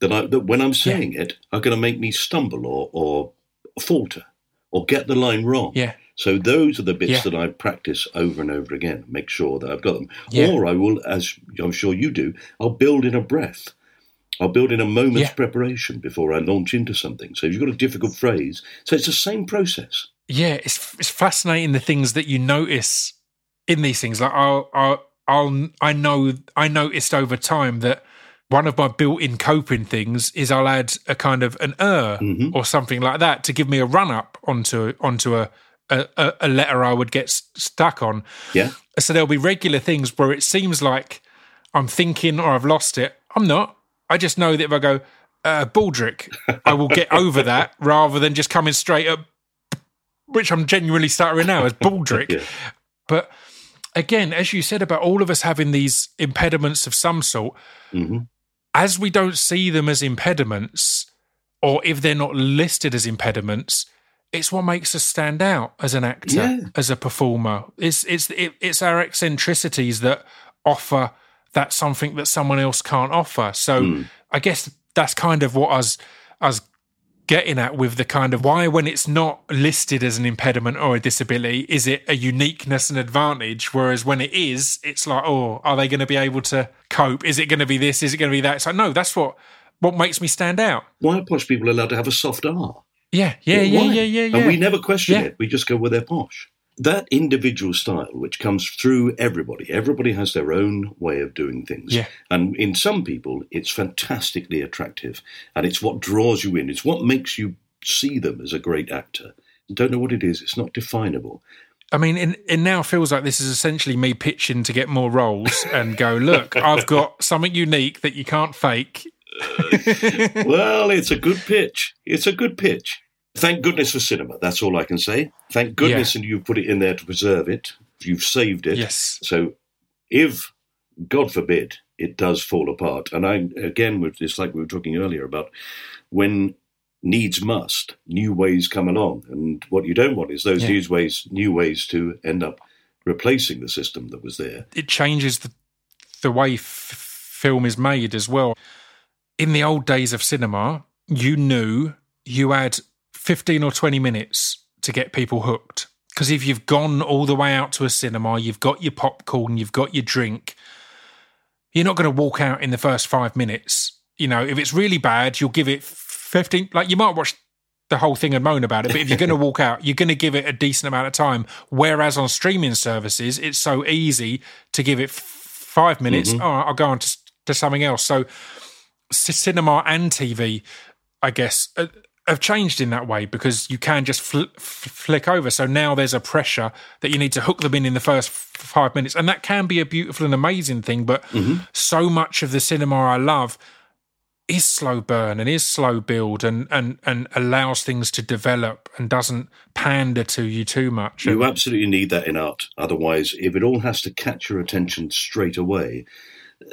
That, I, that when I'm saying it, are going to make me stumble or, or falter or get the line wrong. Yeah. So those are the bits Yeah. that I practice over and over again. Make sure that I've got them. Yeah. Or I will, as I'm sure you do, I'll build in a breath. I'll build in a moment's Yeah. preparation before I launch into something. So if you've got a difficult phrase, so it's the same process. Yeah, it's it's fascinating the things that you notice in these things. Like I'll, I'll, I'll I know I noticed over time that one of my built-in coping things is I'll add a kind of an er Mm-hmm. or something like that to give me a run up onto onto a a, a- letter I would get stuck on. Yeah. So there'll be regular things where it seems like I'm thinking or I've lost it. I'm not. I just know that if I go uh, Baldrick, I will get over that rather than just coming straight up, which I'm genuinely stuttering now as Baldrick. Yeah. But again, as you said about all of us having these impediments of some sort, hmm as we don't see them as impediments, or if they're not listed as impediments, it's what makes us stand out as an actor, Yeah. as a performer. It's it's it, it's our eccentricities that offer that something that someone else can't offer. So Hmm. I guess that's kind of what I was getting at with the kind of why when it's not listed as an impediment or a disability is it a uniqueness and advantage whereas when it is it's like oh are they going to be able to cope is it going to be this is it going to be that it's like no that's what what makes me stand out Why are posh people allowed to have a soft R? yeah yeah yeah Why? yeah yeah yeah And we never question Yeah. it. We just go with their posh. That individual style, which comes through everybody, everybody has their own way of doing things. Yeah. And in some people, it's fantastically attractive. And it's what draws you in. It's what makes you see them as a great actor. Don't know what it is. It's not definable. I mean, it, it now feels like this is essentially me pitching to get more roles and go, look, I've got something unique that you can't fake. well, it's a good pitch. It's a good pitch. Thank goodness for cinema. That's all I can say. Thank goodness, and you put it in there to preserve it. You've saved it. Yes. So, if God forbid it does fall apart, and I again, it's like we were talking earlier about when needs must, new ways come along, and what you don't want is those Yeah. new ways, new ways to end up replacing the system that was there. it changes the the way f- film is made as well. In the old days of cinema, you knew you had 15 or 20 minutes to get people hooked. Because if you've gone all the way out to a cinema, you've got your popcorn, you've got your drink, you're not going to walk out in the first five minutes. You know, if it's really bad, you'll give it 15, like you might watch the whole thing and moan about it, but if you're going to walk out, you're going to give it a decent amount of time. Whereas on streaming services, it's so easy to give it f- five minutes. Mm-hmm. All right, I'll go on to, to something else. So, c- cinema and TV, I guess, uh, have changed in that way because you can just fl- f- flick over. So now there's a pressure that you need to hook them in in the first f- five minutes, and that can be a beautiful and amazing thing. But Mm-hmm. so much of the cinema I love is slow burn and is slow build and and and allows things to develop and doesn't pander to you too much. You absolutely need that in art. Otherwise, if it all has to catch your attention straight away,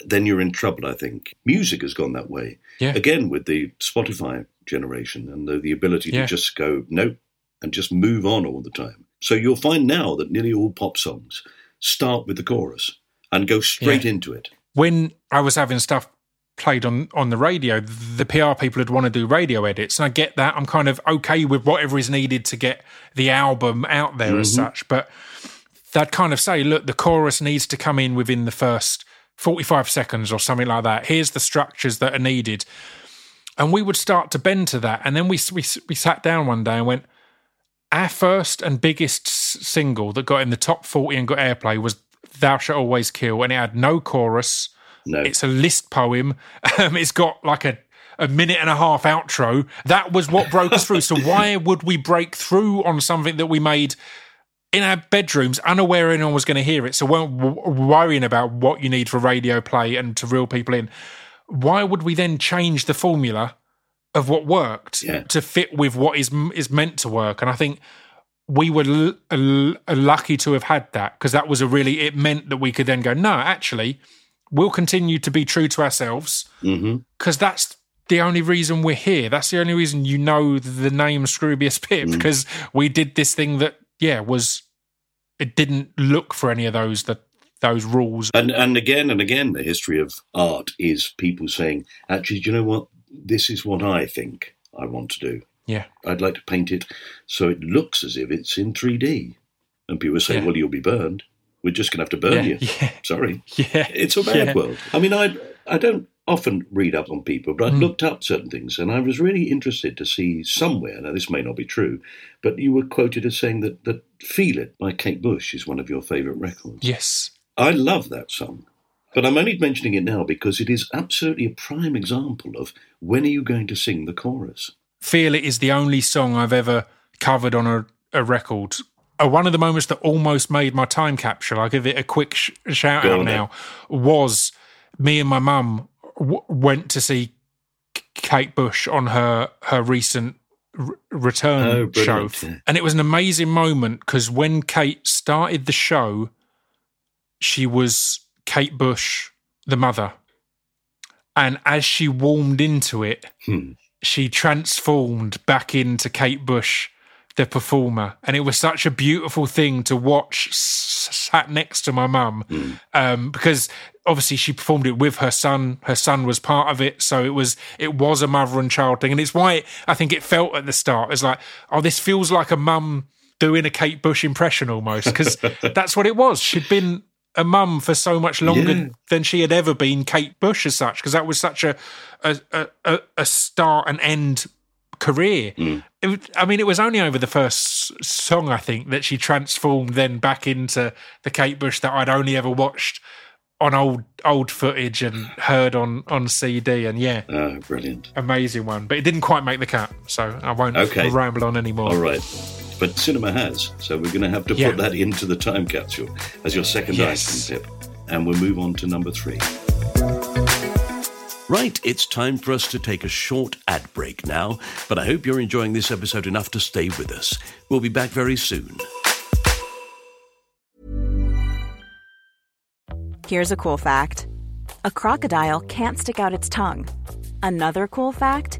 then you're in trouble, I think. Music has gone that way. Yeah. Again, with the Spotify generation and the, the ability Yeah. to just go, nope, and just move on all the time. So you'll find now that nearly all pop songs start with the chorus and go straight Yeah. into it. when I was having stuff played on on the radio, the PR people would want to do radio edits, and I get that. I'm kind of okay with whatever is needed to get the album out there as mm-hmm. such, but they'd kind of say, look, the chorus needs to come in within the first 45 seconds or something like that. Here's the structures that are needed. And we would start to bend to that. And then we, we, we sat down one day and went, our first and biggest s- single that got in the top 40 and got airplay was Thou Shalt Always Kill. And it had no chorus. No. It's a list poem. Um, it's got like a, a minute and a half outro. That was what broke us through. So why would we break through on something that we made in our bedrooms, unaware anyone was going to hear it? So weren't w- worrying about what you need for radio play and to reel people in. Why would we then change the formula of what worked Yeah. to fit with what is is meant to work? And I think we were l- l- lucky to have had that because that was a really it meant that we could then go no actually we'll continue to be true to ourselves because that's the only reason we're here that's the only reason you know the name scroobius pip Mm. because we did this thing that yeah was it didn't look for any of those that those rules And and again and again, the history of art is people saying, actually, do you know what? This is what I think I want to do. yeah I'd like to paint it so it looks as if it's in 3D. And people say, Yeah. well, you'll be burned. We're just going to have to burn yeah you. yeah Sorry. yeah It's a bad world. I mean, I I don't often read up on people, but I Mm. looked up certain things and I was really interested to see somewhere, now this may not be true, but you were quoted as saying that, that Feel It by Kate Bush is one of your favourite records. yes I love that song. But I'm only mentioning it now because it is absolutely a prime example of when are you going to sing the chorus? Feel It is the only song I've ever covered on a, a record. Uh, one of the moments that almost made my time capsule, I'll give it a quick sh- shout Go out on then. now, was me and my mum w- went to see Kate Bush on her, her recent r- return Oh, show. And it was an amazing moment because when Kate started the show, she was Kate Bush, the mother. And as she warmed into it, Hmm. she transformed back into Kate Bush, the performer, and it was such a beautiful thing to watch. Sat next to my mum, um, because obviously she performed it with her son. Her son was part of it, so it was it was a mother and child thing, and it's why I think it felt at the start it's like, oh, this feels like a mum doing a Kate Bush impression almost, because that's what it was. She'd been a mum for so much longer Yeah. than she had ever been Kate Bush as such, because that was such a a, a a start and end career. Mm. It, I mean, it was only over the first song I think that she transformed then back into the Kate Bush that I'd only ever watched on old old footage and heard on on CD. And yeah, Oh, brilliant. amazing one. But it didn't quite make the cut, so I won't Okay. ramble on anymore. All right. But cinema has, so we're going to have to Yeah. put that into the time capsule as your second Yes. item tip. And we'll move on to number three. Right, it's time for us to take a short ad break now, but I hope you're enjoying this episode enough to stay with us. We'll be back very soon. Here's a cool fact a crocodile can't stick out its tongue. Another cool fact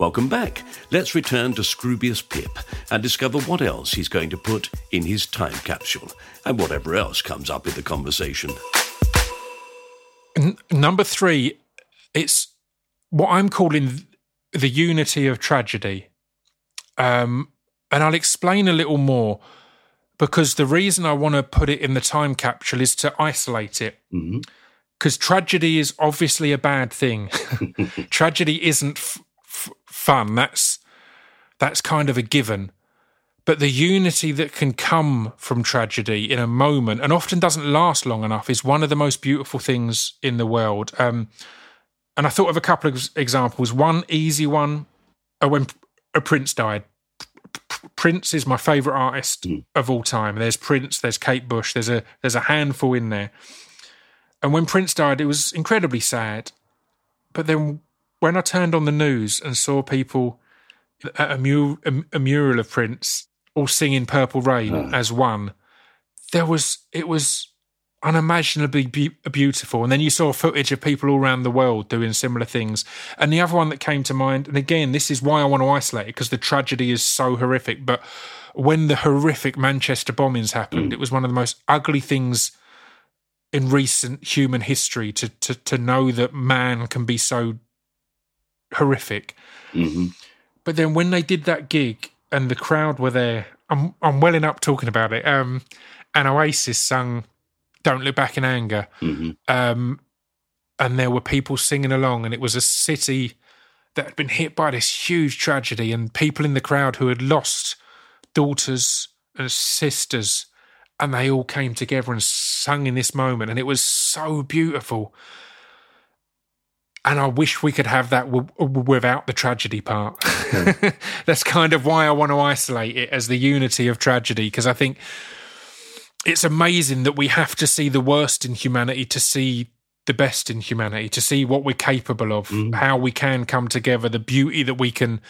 Welcome back. Let's return to Scroobius Pip and discover what else he's going to put in his time capsule and whatever else comes up in the conversation. N- number three, it's what I'm calling the unity of tragedy. Um, and I'll explain a little more because the reason I want to put it in the time capsule is to isolate it. Because tragedy is obviously a bad thing. tragedy isn't f- fun. That's that's kind of a given. But the unity that can come from tragedy in a moment and often doesn't last long enough is one of the most beautiful things in the world. Um, and I thought of a couple of examples. One easy one, uh, when a Prince died. Prince is my favorite artist of all time. There's Prince, there's Kate Bush, there's a there's a handful in there. And when Prince died, it was incredibly sad. But then when I turned on the news and saw people at a, mu- a, mural of Prince all singing Purple Rain hmm. as one, there was it was unimaginably be- beautiful. And then you saw footage of people all around the world doing similar things. And the other one that came to mind, and again, this is why I want to isolate it because the tragedy is so horrific. But when the horrific Manchester bombings happened, hmm. it was one of the most ugly things in recent human history to to to know that man can be so horrific. But then when they did that gig and the crowd were there, I'm I'm welling up talking about it. Um, and Oasis sung "Don't Look Back in Anger," um, and there were people singing along, and it was a city that had been hit by this huge tragedy, and people in the crowd who had lost daughters and sisters, and they all came together and sung in this moment, and it was so beautiful. And I wish we could have that w- w- without the tragedy part. That's kind of why I want to isolate it as the unity of tragedy, because I think it's amazing that we have to see the worst in humanity to see the best in humanity, to see what we're capable of, how we can come together, the beauty that we can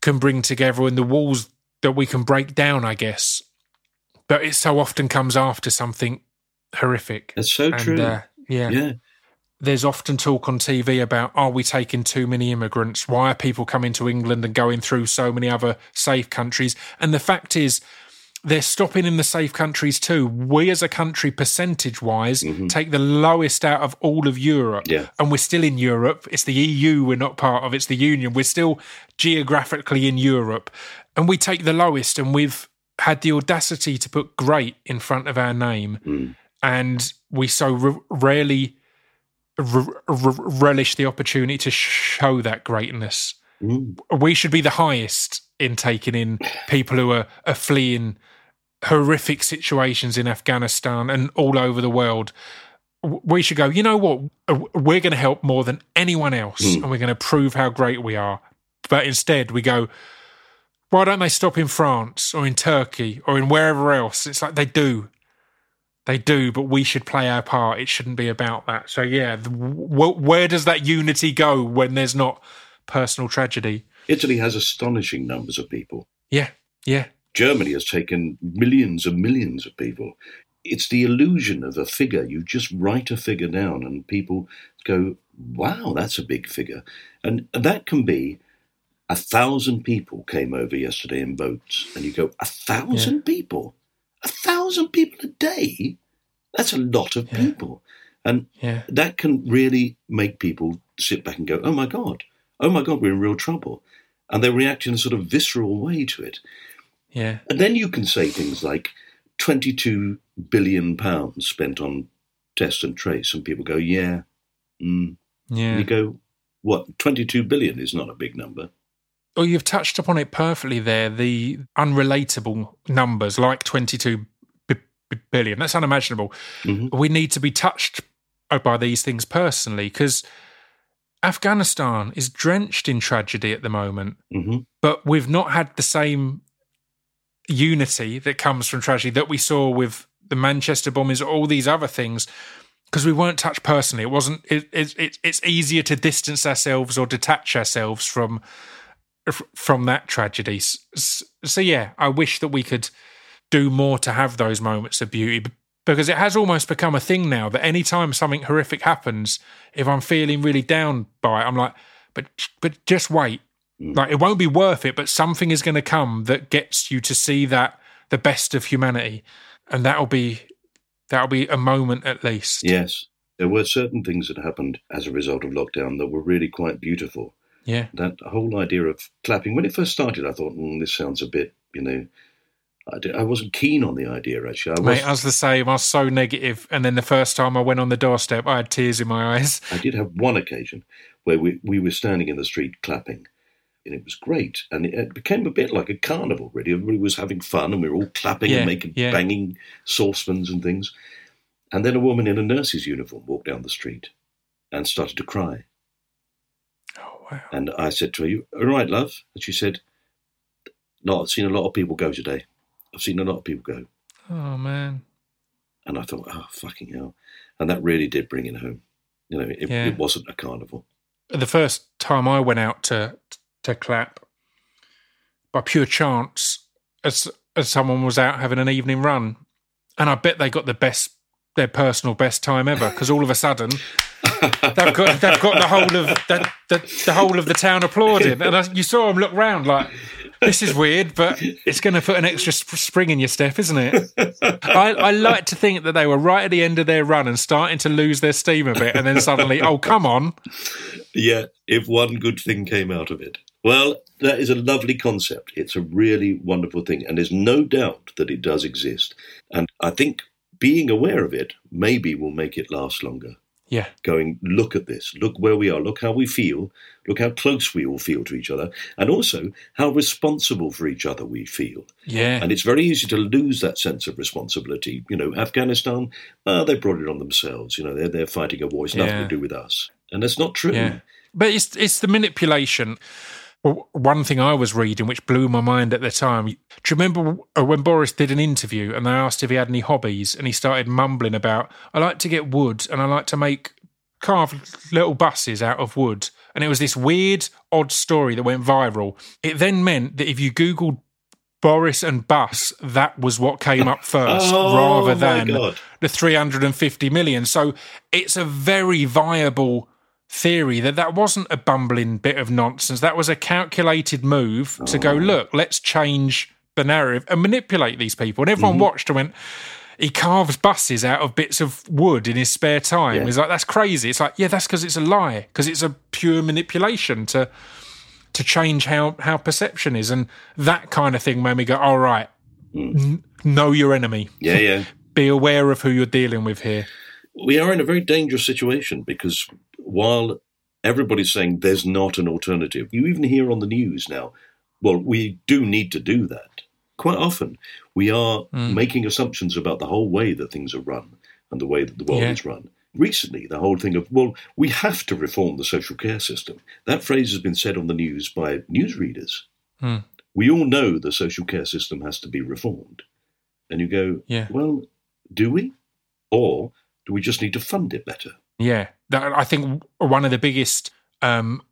can bring together, and the walls that we can break down. I guess, but it so often comes after something horrific. That's so And, true. uh, yeah. Yeah. There's often talk on TV about are we taking too many immigrants? Why are people coming to England and going through so many other safe countries? And the fact is, they're stopping in the safe countries too. We as a country, percentage wise, mm-hmm. take the lowest out of all of Europe. Yeah. And we're still in Europe. It's the EU we're not part of, it's the Union. We're still geographically in Europe. And we take the lowest, and we've had the audacity to put great in front of our name. Mm. And we so r- rarely r- r- relish the opportunity to show that greatness. We should be the highest in taking in people who are, are fleeing horrific situations in Afghanistan and all over the world. We should go, you know what? Uh, We're going to help more than anyone else and we're going to prove how great we are. But instead, we go, why don't they stop in France or in Turkey or in wherever else? It's like they do. They do, but we should play our part. It shouldn't be about that. So, yeah, the, wh- where does that unity go when there's not personal tragedy? Italy has astonishing numbers of people. Yeah, yeah, Germany has taken millions and millions of people. It's the illusion of a figure. You just write a figure down, and people go, wow, that's a big figure. And that can be a thousand people came over yesterday in boats, and you go, a thousand people? A thousand people a day? That's a lot of people. And yeah. that can really make people sit back and go, oh my God, oh my God, we're in real trouble. And they react in a sort of visceral way to it. Yeah, And then you can say things like 22 billion pounds spent on test and trace, and people go, yeah. Mm. yeah. You go, what? 22 billion is not a big number. Oh, you've touched upon it perfectly there. The unrelatable numbers, like 22 b- b- billion, that's unimaginable. We need to be touched by these things personally because Afghanistan is drenched in tragedy at the moment, hmm but we've not had the same unity that comes from tragedy that we saw with the Manchester bombings, all these other things, because we weren't touched personally. It wasn't. It, it, it, it's easier to distance ourselves or detach ourselves from from that tragedy. S- s- So yeah, I wish that we could do more to have those moments of beauty because it has almost become a thing now that anytime something horrific happens, if I'm feeling really down by it, I'm like, but but just wait. Mm. Like it won't be worth it, but something is going to come that gets you to see that the best of humanity, and that'll be that'll be a moment at least. Yes. There were certain things that happened as a result of lockdown that were really quite beautiful. Yeah. That whole idea of clapping, when it first started, I thought, mm, this sounds a bit, you know, I, di- I wasn't keen on the idea, actually. I, was, Mate, I was the same. I was so negative, and then the first time I went on the doorstep, I had tears in my eyes. I did have one occasion where we, we were standing in the street clapping, and it was great. And it, it became a bit like a carnival, really. Everybody was having fun, and we were all clapping Yeah, and making yeah. banging saucepans and things. And then a woman in a nurse's uniform walked down the street and started to cry. Wow! And I said to her, "You all right, love?" And she said, "Lot, I've seen a lot of people go today. I've seen a lot of people go." Oh man! And I thought, "Oh, fucking hell!" And that really did bring it home. You know, it, Yeah. it wasn't a carnival. The first time I went out to to clap, by pure chance, as as someone was out having an evening run, and I bet they got the best their personal best time ever because all of a sudden they've got they've got the whole of the, the, the whole of the town applauding, and I, you saw them look round like. This is weird, but it's going to put an extra sp- spring in your step, isn't it? I, I like to think that they were right at the end of their run and starting to lose their steam a bit, and then suddenly, oh come on, Yeah, if one good thing came out of it. Well, that is a lovely concept. It's a really wonderful thing, and there's no doubt that it does exist. And I think being aware of it maybe will make it last longer. Yeah, Going, look at this, look where we are, look how we feel, look how close we all feel to each other, and also how responsible for each other we feel. yeah, And it's very easy to lose that sense of responsibility. You know, Afghanistan, uh, they brought it on themselves. You know, they're, they're fighting a war. It's nothing Yeah. to do with us. And that's not true. Yeah, but it's it's the manipulation. Well, one thing I was reading, which blew my mind at the time. Do you remember uh, when Boris did an interview and they asked if he had any hobbies, and he started mumbling about, "I like to get wood and I like to make carve little buses out of wood." And it was this weird, odd story that went viral. It then meant that if you googled Boris and bus, that was what came up first, Oh, rather than God. the 350 million. So it's a very viable theory that that wasn't a bumbling bit of nonsense. That was a calculated move to go, look, let's change the narrative and manipulate these people. And everyone Mm-hmm. watched and went, he carves buses out of bits of wood in his spare time. Yeah. He's like, that's crazy. It's like, yeah, that's because it's a lie, because it's a pure manipulation to to change how how perception is, and that kind of thing made me go, all right, Mm. n- know your enemy Yeah, yeah. be aware of who you're dealing with here. we are in a very dangerous situation because while everybody's saying there's not an alternative, you even hear on the news now, well, we do need to do that. Quite often, we are making assumptions about the whole way that things are run and the way that the world Yeah. is run. Recently, the whole thing of, well, we have to reform the social care system. That phrase has been said on the news by newsreaders. Hmm. We all know the social care system has to be reformed. And you go, Yeah. well, do we? Or do we just need to fund it better? Yeah, that, I think one of the biggest um,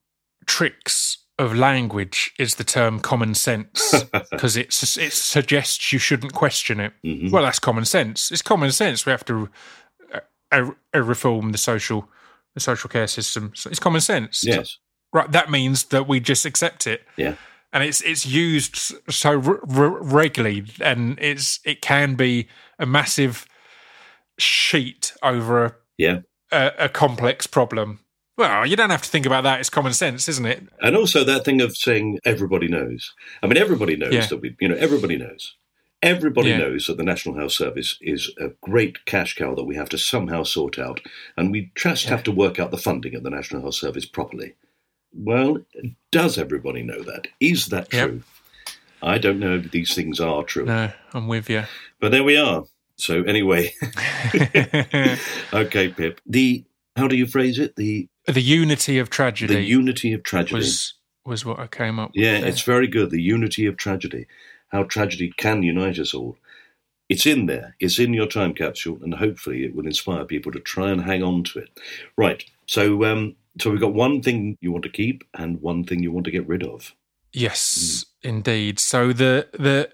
tricks of language is the term common sense because it it suggests you shouldn't question it. Mhm. Well, that's common sense. It's common sense. We have to uh, uh, reform the social the social care system. So it's common sense. Yes. Right. That means that we just accept it. Yeah. and it's it's used so r- r- regularly, and it's it can be a massive sheet over a, Yeah. A, a complex problem. Well, you don't have to think about that. It's common sense, isn't it? And also that thing of saying everybody knows. I mean, everybody knows Yeah. that we, you know, everybody knows. Everybody Yeah. knows that the National Health Service is a great cash cow that we have to somehow sort out. And we just have to work out the funding of the National Health Service properly. Well, does everybody know that? Is that Yep. true? I don't know if these things are true. No, I'm with you. But there we are. So anyway, okay, Pip. The How do you phrase it? The The unity of tragedy the unity of tragedy. was was what I came up yeah, with. it's very good. The unity of tragedy. How tragedy can unite us all. It's in there. It's in your time capsule, and hopefully it will inspire people to try and hang on to it. Right. So, um, so we've got one thing you want to keep and one thing you want to get rid of. Yes, indeed. So the the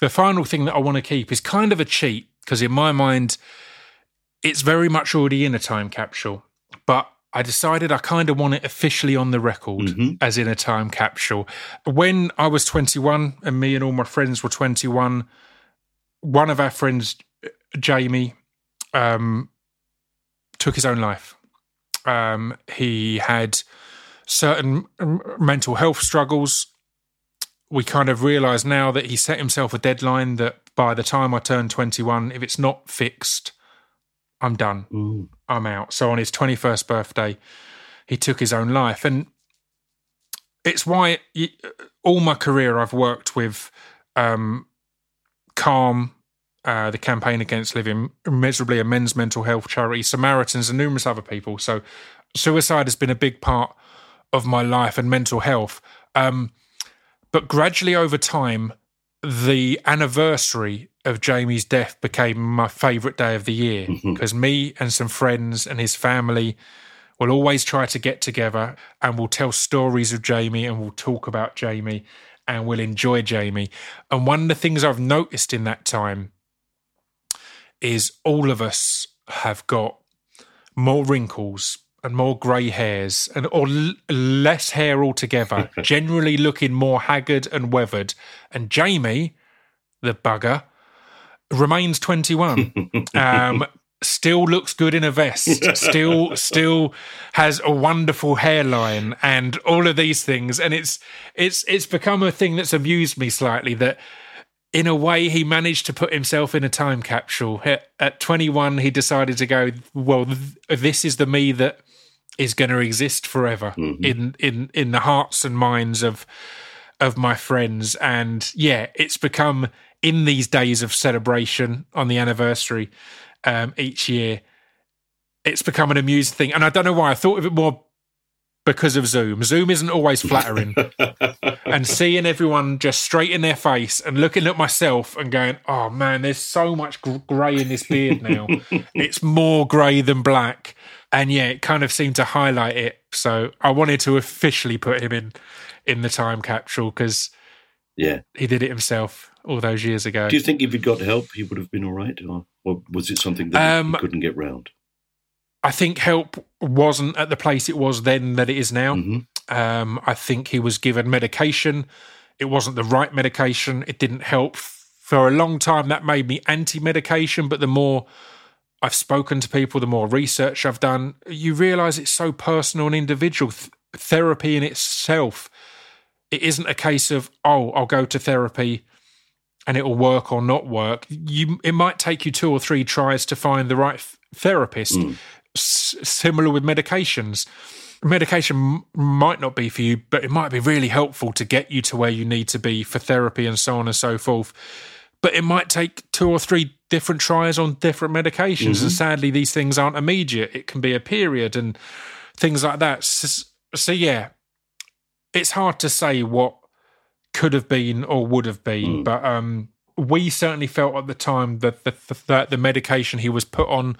the final thing that I want to keep is kind of a cheat because in my mind it's very much already in a time capsule, but I decided I kind of want it officially on the record Mhm. as in a time capsule. When I was 21 and me and all my friends were 21, one of our friends, Jamie, um, took his own life. Um, he had certain mental health struggles. We kind of realise now that he set himself a deadline that by the time I turn 21, if it's not fixed, I'm done. Mm. I'm out. So on his 21st birthday, he took his own life. And it's why y- all my career I've worked with um, Calm, uh, the campaign against living miserably, a men's mental health charity, Samaritans, and numerous other people. So suicide has been a big part of my life and mental health. Um, but gradually over time, the anniversary of Jamie's death became my favourite day of the year mm-hmm. because me and some friends and his family will always try to get together and we'll tell stories of Jamie and we'll talk about Jamie and we'll enjoy Jamie. And one of the things I've noticed in that time is all of us have got more wrinkles and more grey hairs and or l- less hair altogether, generally looking more haggard and weathered. And Jamie, the bugger, remains 21. Um, still looks good in a vest. Still, still has a wonderful hairline and all of these things. And it's it's it's become a thing that's amused me slightly that in a way, he managed to put himself in a time capsule. At, at 21, he decided to go, well, th- this is the me that is going to exist forever in, in, in the hearts and minds of, of my friends. And yeah, it's become in these days of celebration on the anniversary um, each year, it's become an amusing thing. And I don't know why I thought of it more because of Zoom. Zoom isn't always flattering. and seeing everyone just straight in their face and looking at myself and going, oh man, there's so much gr- grey in this beard now. it's more grey than black. And yeah, it kind of seemed to highlight it. So I wanted to officially put him in in the time capsule because Yeah. he did it himself all those years ago. Do you think if he'd got help, he would have been all right? Or, or was it something that Um, he couldn't get round? I think help wasn't at the place it was then that it is now. Mhm. Um, I think he was given medication. It wasn't the right medication. It didn't help. For a long time, that made me anti medication. But the more I've spoken to people, the more research I've done, you realize it's so personal and individual. Th- therapy in itself, it isn't a case of, oh, I'll go to therapy and it'll work or not work. You, it might take you two or three tries to find the right th- therapist. Mm. S- similar with medications. Medication m- might not be for you, but it might be really helpful to get you to where you need to be for therapy and so on and so forth. But it might take two or three different tries on different medications. And mm-hmm. sadly, these things aren't immediate. It can be a period and things like that. S- So, yeah, it's hard to say what could have been or would have been, mm. but um, we certainly felt at the time that the, that the medication he was put on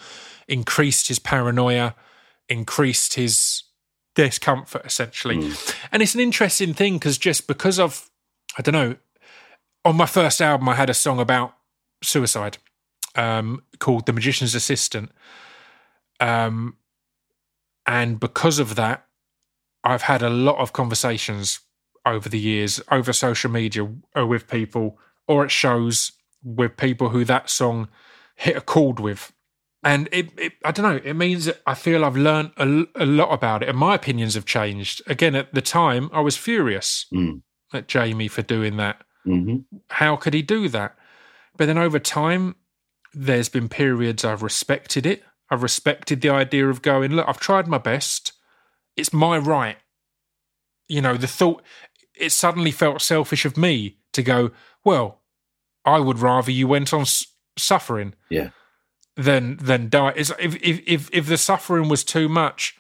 increased his paranoia, increased his discomfort, essentially. Mm. And it's an interesting thing because just because of, I don't know, on my first album, I had a song about suicide um, called The Magician's Assistant. Um, and because of that, I've had a lot of conversations over the years over social media or with people or at shows with people who that song hit a chord with. And it, it I don't know, it means that I feel I've learned a, a lot about it and my opinions have changed. Again, at the time, I was furious Mm. at Jamie for doing that. Hmm How could he do that? But then over time, there's been periods I've respected it. I've respected the idea of going, look, I've tried my best. It's my right. You know, the thought, it suddenly felt selfish of me to go, well, I would rather you went on s- suffering. Yeah. than than die. It's, if, if if if the suffering was too much,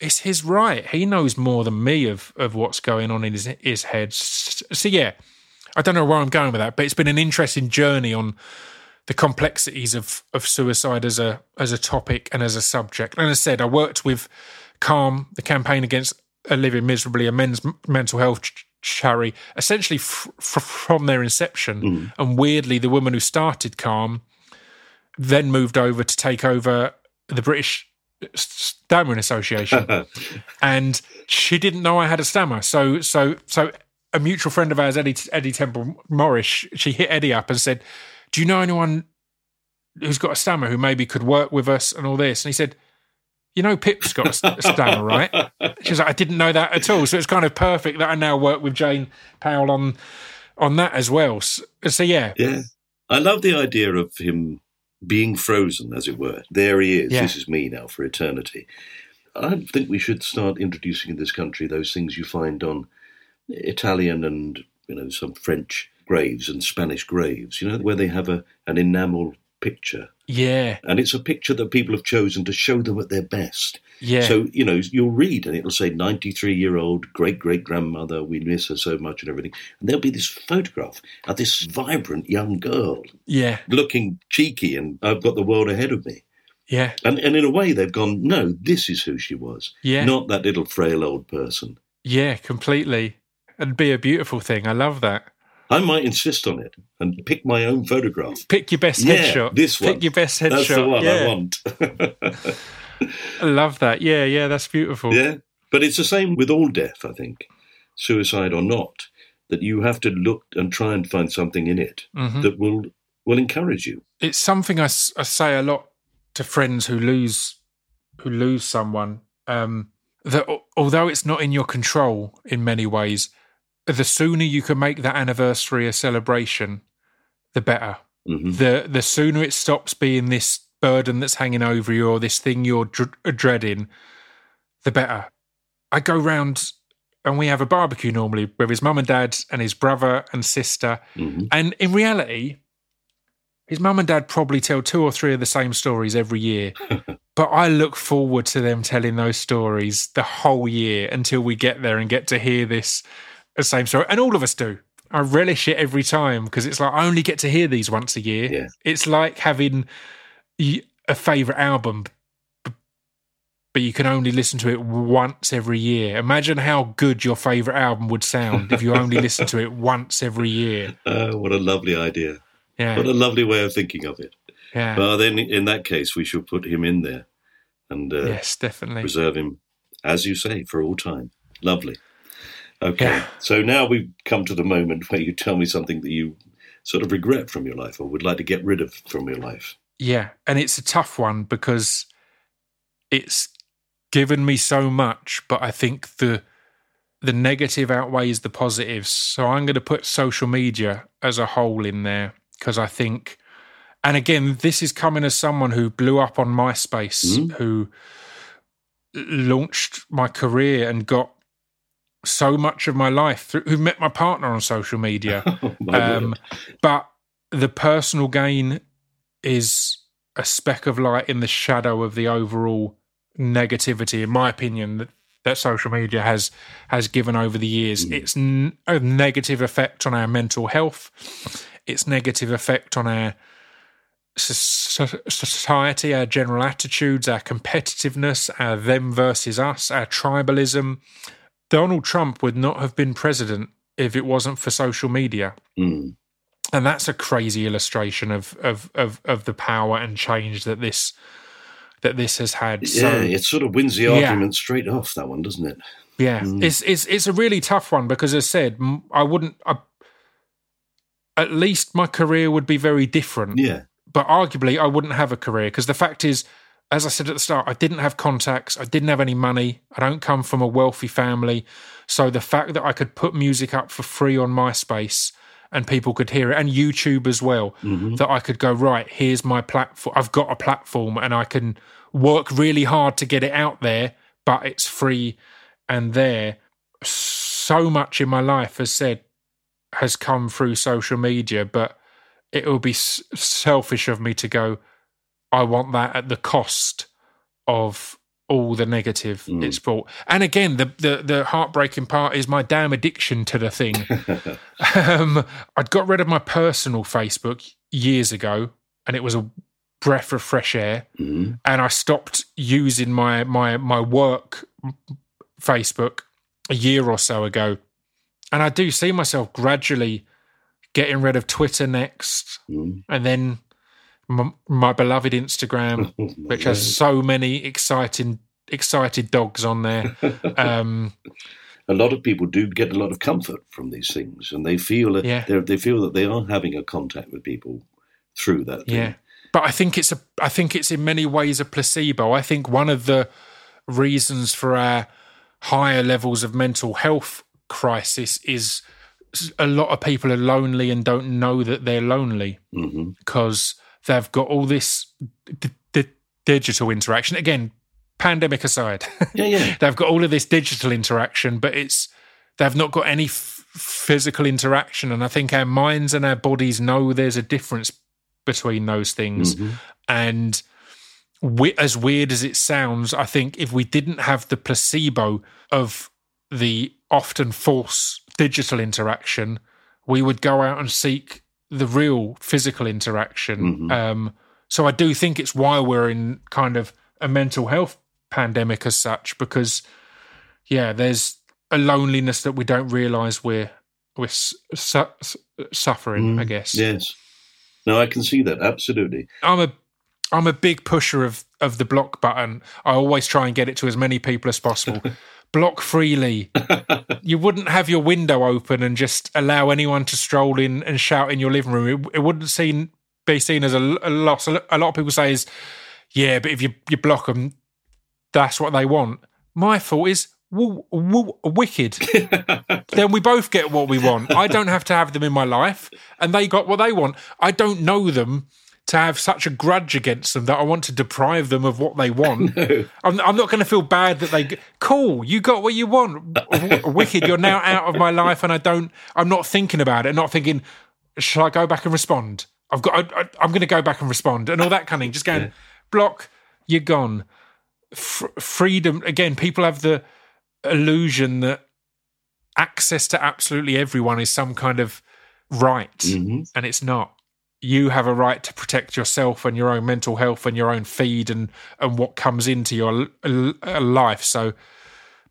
it's his right. He knows more than me of of what's going on in his his head. So yeah, I don't know where I'm going with that, but it's been an interesting journey on the complexities of of suicide as a as a topic and as a subject. And as I said, I worked with Calm, the campaign against living miserably, a men's mental health charity, essentially f- f- from their inception. Mm. And weirdly, the woman who started Calm then moved over to take over the British Stammering Association, and she didn't know I had a stammer. So, so, so a mutual friend of ours, Eddie Eddie Temple Morris, she hit Eddie up and said, "Do you know anyone who's got a stammer who maybe could work with us and all this?" And he said. You know, Pip's got a stammer, right? She was like, I didn't know that at all. So it's kind of perfect that I now work with Jane Powell on on that as well. So, so yeah, Yeah. I love the idea of him being frozen, as it were. There he is. Yeah. This is me now for eternity. I think we should start introducing in this country those things you find on Italian and you know some French graves and Spanish graves. You know where they have a an enamel picture, yeah, and it's a picture that people have chosen to show them at their best. yeah. So, you know, you'll read and it'll say 93 year old great great grandmother, we miss her so much and everything. And there'll be this photograph of this vibrant young girl yeah, looking cheeky and I've got the world ahead of me. yeah, And, and in a way, they've gone, no, this is who she was, Yeah. not that little frail old person. yeah, completely. It'd be a beautiful thing. I love that. I might insist on it and pick my own photograph. Pick your best Yeah, headshot. this one. Pick your best headshot. That's the one yeah. I want. I love that. Yeah, yeah, that's beautiful. Yeah, but it's the same with all death, I think, suicide or not, that you have to look and try and find something in it Mhm. that will will encourage you. It's something I say a lot to friends who lose who lose someone. Um, that although it's not in your control in many ways, the sooner you can make that anniversary a celebration, the better. Mhm. The the sooner it stops being this burden that's hanging over you or this thing you're dr- dreading, the better. I go round and we have a barbecue normally with his mum and dad and his brother and sister. Mhm. And in reality, his mum and dad probably tell two or three of the same stories every year. but I look forward to them telling those stories the whole year until we get there and get to hear this the same story. And all of us do. I relish it every time because it's like I only get to hear these once a year. Yeah. It's like having a favorite album, but you can only listen to it once every year. Imagine how good your favorite album would sound if you only listened to it once every year. Uh, what a lovely idea. Yeah. What a lovely way of thinking of it. yeah. Well, then in that case, we should put him in there and uh, yes, definitely. preserve him, as you say, for all time. Lovely. Okay, Yeah. so now we've come to the moment where you tell me something that you sort of regret from your life or would like to get rid of from your life. Yeah, and it's a tough one because it's given me so much, but I think the the negative outweighs the positives. So I'm going to put social media as a whole in there because I think, and again, this is coming as someone who blew up on MySpace, Mm. who launched my career and got so much of my life through, who met my partner on social media. My Um, but the personal gain is a speck of light in the shadow of the overall negativity, in my opinion, that, that social media has has given over the years. It's n- a negative effect on our mental health. Its negative effect on our so- so- society, our general attitudes, our competitiveness, our them versus us, our tribalism. Donald Trump would not have been president if it wasn't for social media Mm. and that's a crazy illustration of of of, of the power and change that this that this has had. Yeah, So it sort of wins the Yeah. argument straight off, that one, doesn't it? yeah, Mm. it's it's it's a really tough one because, as I said, I wouldn't. I, at least my career would be very different. Yeah. but arguably I wouldn't have a career because the fact is, as I said at the start, I didn't have contacts, I didn't have any money, I don't come from a wealthy family. So the fact that I could put music up for free on MySpace and people could hear it, and YouTube as well, mm-hmm. that I could go, right, here's my platform, I've got a platform and I can work really hard to get it out there, but it's free and there. So much in my life has said, has come through social media, but it would be s- selfish of me to go, I want that at the cost of all the negative Mm. it's brought. And again, the, the the heartbreaking part is my damn addiction to the thing. um, I'd got rid of my personal Facebook years ago, and it was a breath of fresh air. Mhm. And I stopped using my my my work Facebook a year or so ago, and I do see myself gradually getting rid of Twitter next, Mm. and then my, my beloved Instagram, which has so many exciting excited dogs on there. Um, a lot of people do get a lot of comfort from these things, and they feel that Yeah. they're feel that they are having a contact with people through that. Thing. Yeah. But I think it's a I think it's in many ways a placebo. I think one of the reasons for our higher levels of mental health crisis is a lot of people are lonely and don't know that they're lonely because they've got all this d- d- digital interaction again pandemic aside Yeah, yeah. they've got all of this digital interaction but it's they've not got any f- physical interaction and i think our minds and our bodies know there's a difference between those things Mhm. and we, as weird as it sounds i think if we didn't have the placebo of the often false digital interaction we would go out and seek the real physical interaction Mhm. um, so i do think it's why we're in kind of a mental health pandemic as such because yeah there's a loneliness that we don't realize we're we're su- su- suffering i Mm, guess Yes. No, I can see that absolutely. I'm a I'm a big pusher of of the block button. I always try and get it to as many people as possible. block freely. you wouldn't have your window open and just allow anyone to stroll in and shout in your living room. It, it wouldn't seen be seen as a, a loss. A lot of people say is, yeah, but if you you block them, that's what they want. My thought is. Woo, woo, wicked. then we both get what we want. I don't have to have them in my life, and they got what they want. I don't know them to have such a grudge against them that I want to deprive them of what they want. I'm, I'm not going to feel bad that they. Cool, you got what you want. Wicked, you're now out of my life, and I don't. I'm not thinking about it. Not thinking, shall I go back and respond? I've got. I, I'm going to go back and respond, and all that kind of thing. Just going block. You're gone. F- freedom again. People have the illusion that access to absolutely everyone is some kind of right, Mhm. and it's not. You have a right to protect yourself and your own mental health and your own feed and and what comes into your l- uh, life. So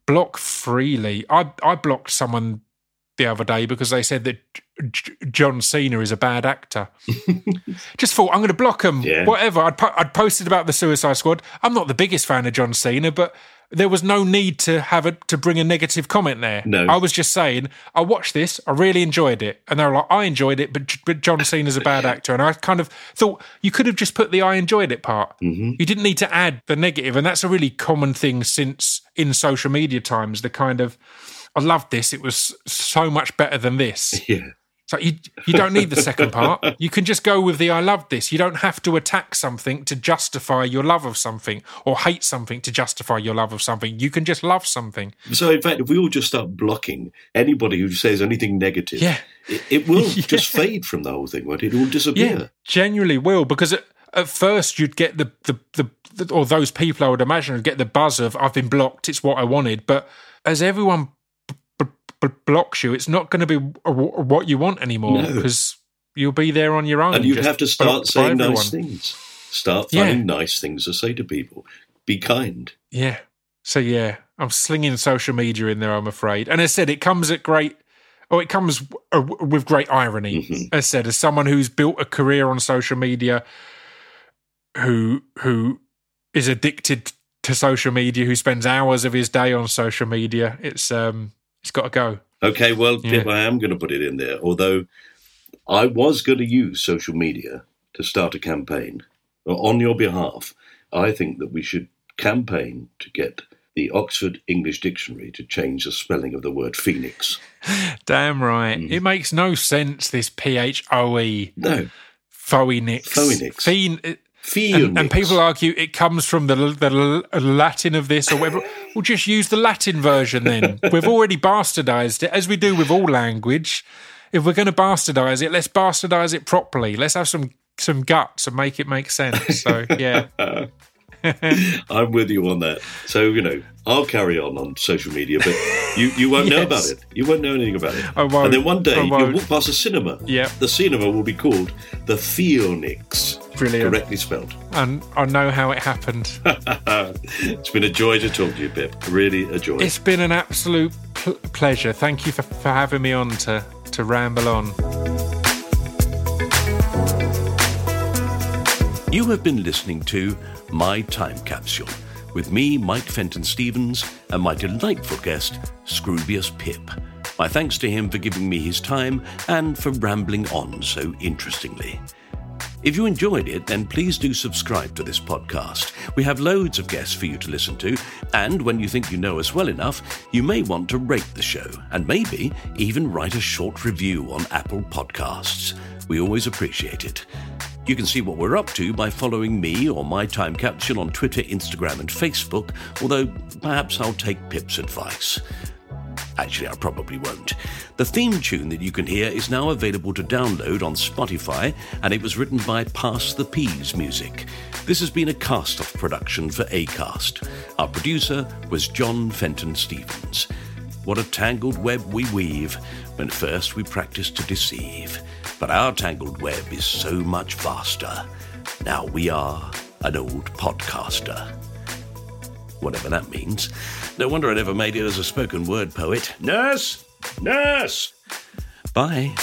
block freely. I I blocked someone the other day because they said that John Cena is a bad actor. Just thought I'm going to block him. Yeah. Whatever. I'd, po- I'd posted about the Suicide Squad. I'm not the biggest fan of John Cena, but there was no need to have it to bring a negative comment there. No. I was just saying I watched this. I really enjoyed it, and they were like, I enjoyed it, but but John Cena's a bad actor, and I kind of thought you could have just put the I enjoyed it part. Mm-hmm. You didn't need to add the negative, and that's a really common thing since in social media times. The kind of I loved this. It was so much better than this. Yeah. So you you don't need the second part. You can just go with the I love this. You don't have to attack something to justify your love of something or hate something to justify your love of something. You can just love something. So, in fact, if we all just start blocking anybody who says anything negative, Yeah. it, it will Yeah. just fade from the whole thing, won't it? It will disappear. Yeah, genuinely will because at, at first you'd get the, the the the or those people I would imagine would get the buzz of I've been blocked. It's what I wanted. But as everyone b- blocks you, it's not going to be w- what you want anymore No. because you'll be there on your own. And you'd have to start saying nice things. Start Yeah. nice things to say to people. Be kind. Yeah. So yeah, I'm slinging social media in there. I'm afraid, and I said, it comes at great. Oh, it comes with great irony. Mhm. As I said, as someone who's built a career on social media, who who is addicted to social media, who spends hours of his day on social media, it's um, it's got to go. Okay, well, Yeah. Pip, I am going to put it in there. Although I was going to use social media to start a campaign on your behalf. I think that we should campaign to get the Oxford English Dictionary to change the spelling of the word phoenix. Damn right. Mm. It makes no sense. This P H O E No, phoenix. Phoenix. Phoen- phoenix. And, and people argue it comes from the, the Latin of this or whatever. we'll just use the Latin version then. We've already bastardized it, as we do with all language. If we're going to bastardize it, let's bastardize it properly. Let's have some some guts and make it make sense. So yeah. I'm with you on that. So you know, I'll carry on on social media, but you, you won't know about it. You won't know anything about it. And then one day you'll walk past a cinema. Yeah. The cinema will be called the Phoenix. Brilliant. Correctly spelled. And I know how it happened. it's been a joy to talk to you, Pip. Really a joy. It's been an absolute pl- pleasure. Thank you for, for having me on to, to ramble on. You have been listening to My Time Capsule with me, Mike Fenton Stevens, and my delightful guest, Scroobius Pip. My thanks to him for giving me his time and for rambling on so interestingly. If you enjoyed it, then please do subscribe to this podcast. We have loads of guests for you to listen to, and when you think you know us well enough, you may want to rate the show and maybe even write a short review on Apple Podcasts. We always appreciate it. You can see what we're up to by following me or My Time Capsule on Twitter, Instagram, and Facebook, although perhaps I'll take Pip's advice. Actually, I probably won't. The theme tune that you can hear is now available to download on Spotify, and it was written by Pass the Peas Music. This has been a cast off production for ACAST. Our producer was John Fenton Stevens. What a tangled web we weave when first we practice to deceive. But our tangled web is so much vaster. Now we are an old podcaster whatever that means. No wonder I never made it as a spoken word poet. Nurse! Nurse! Bye.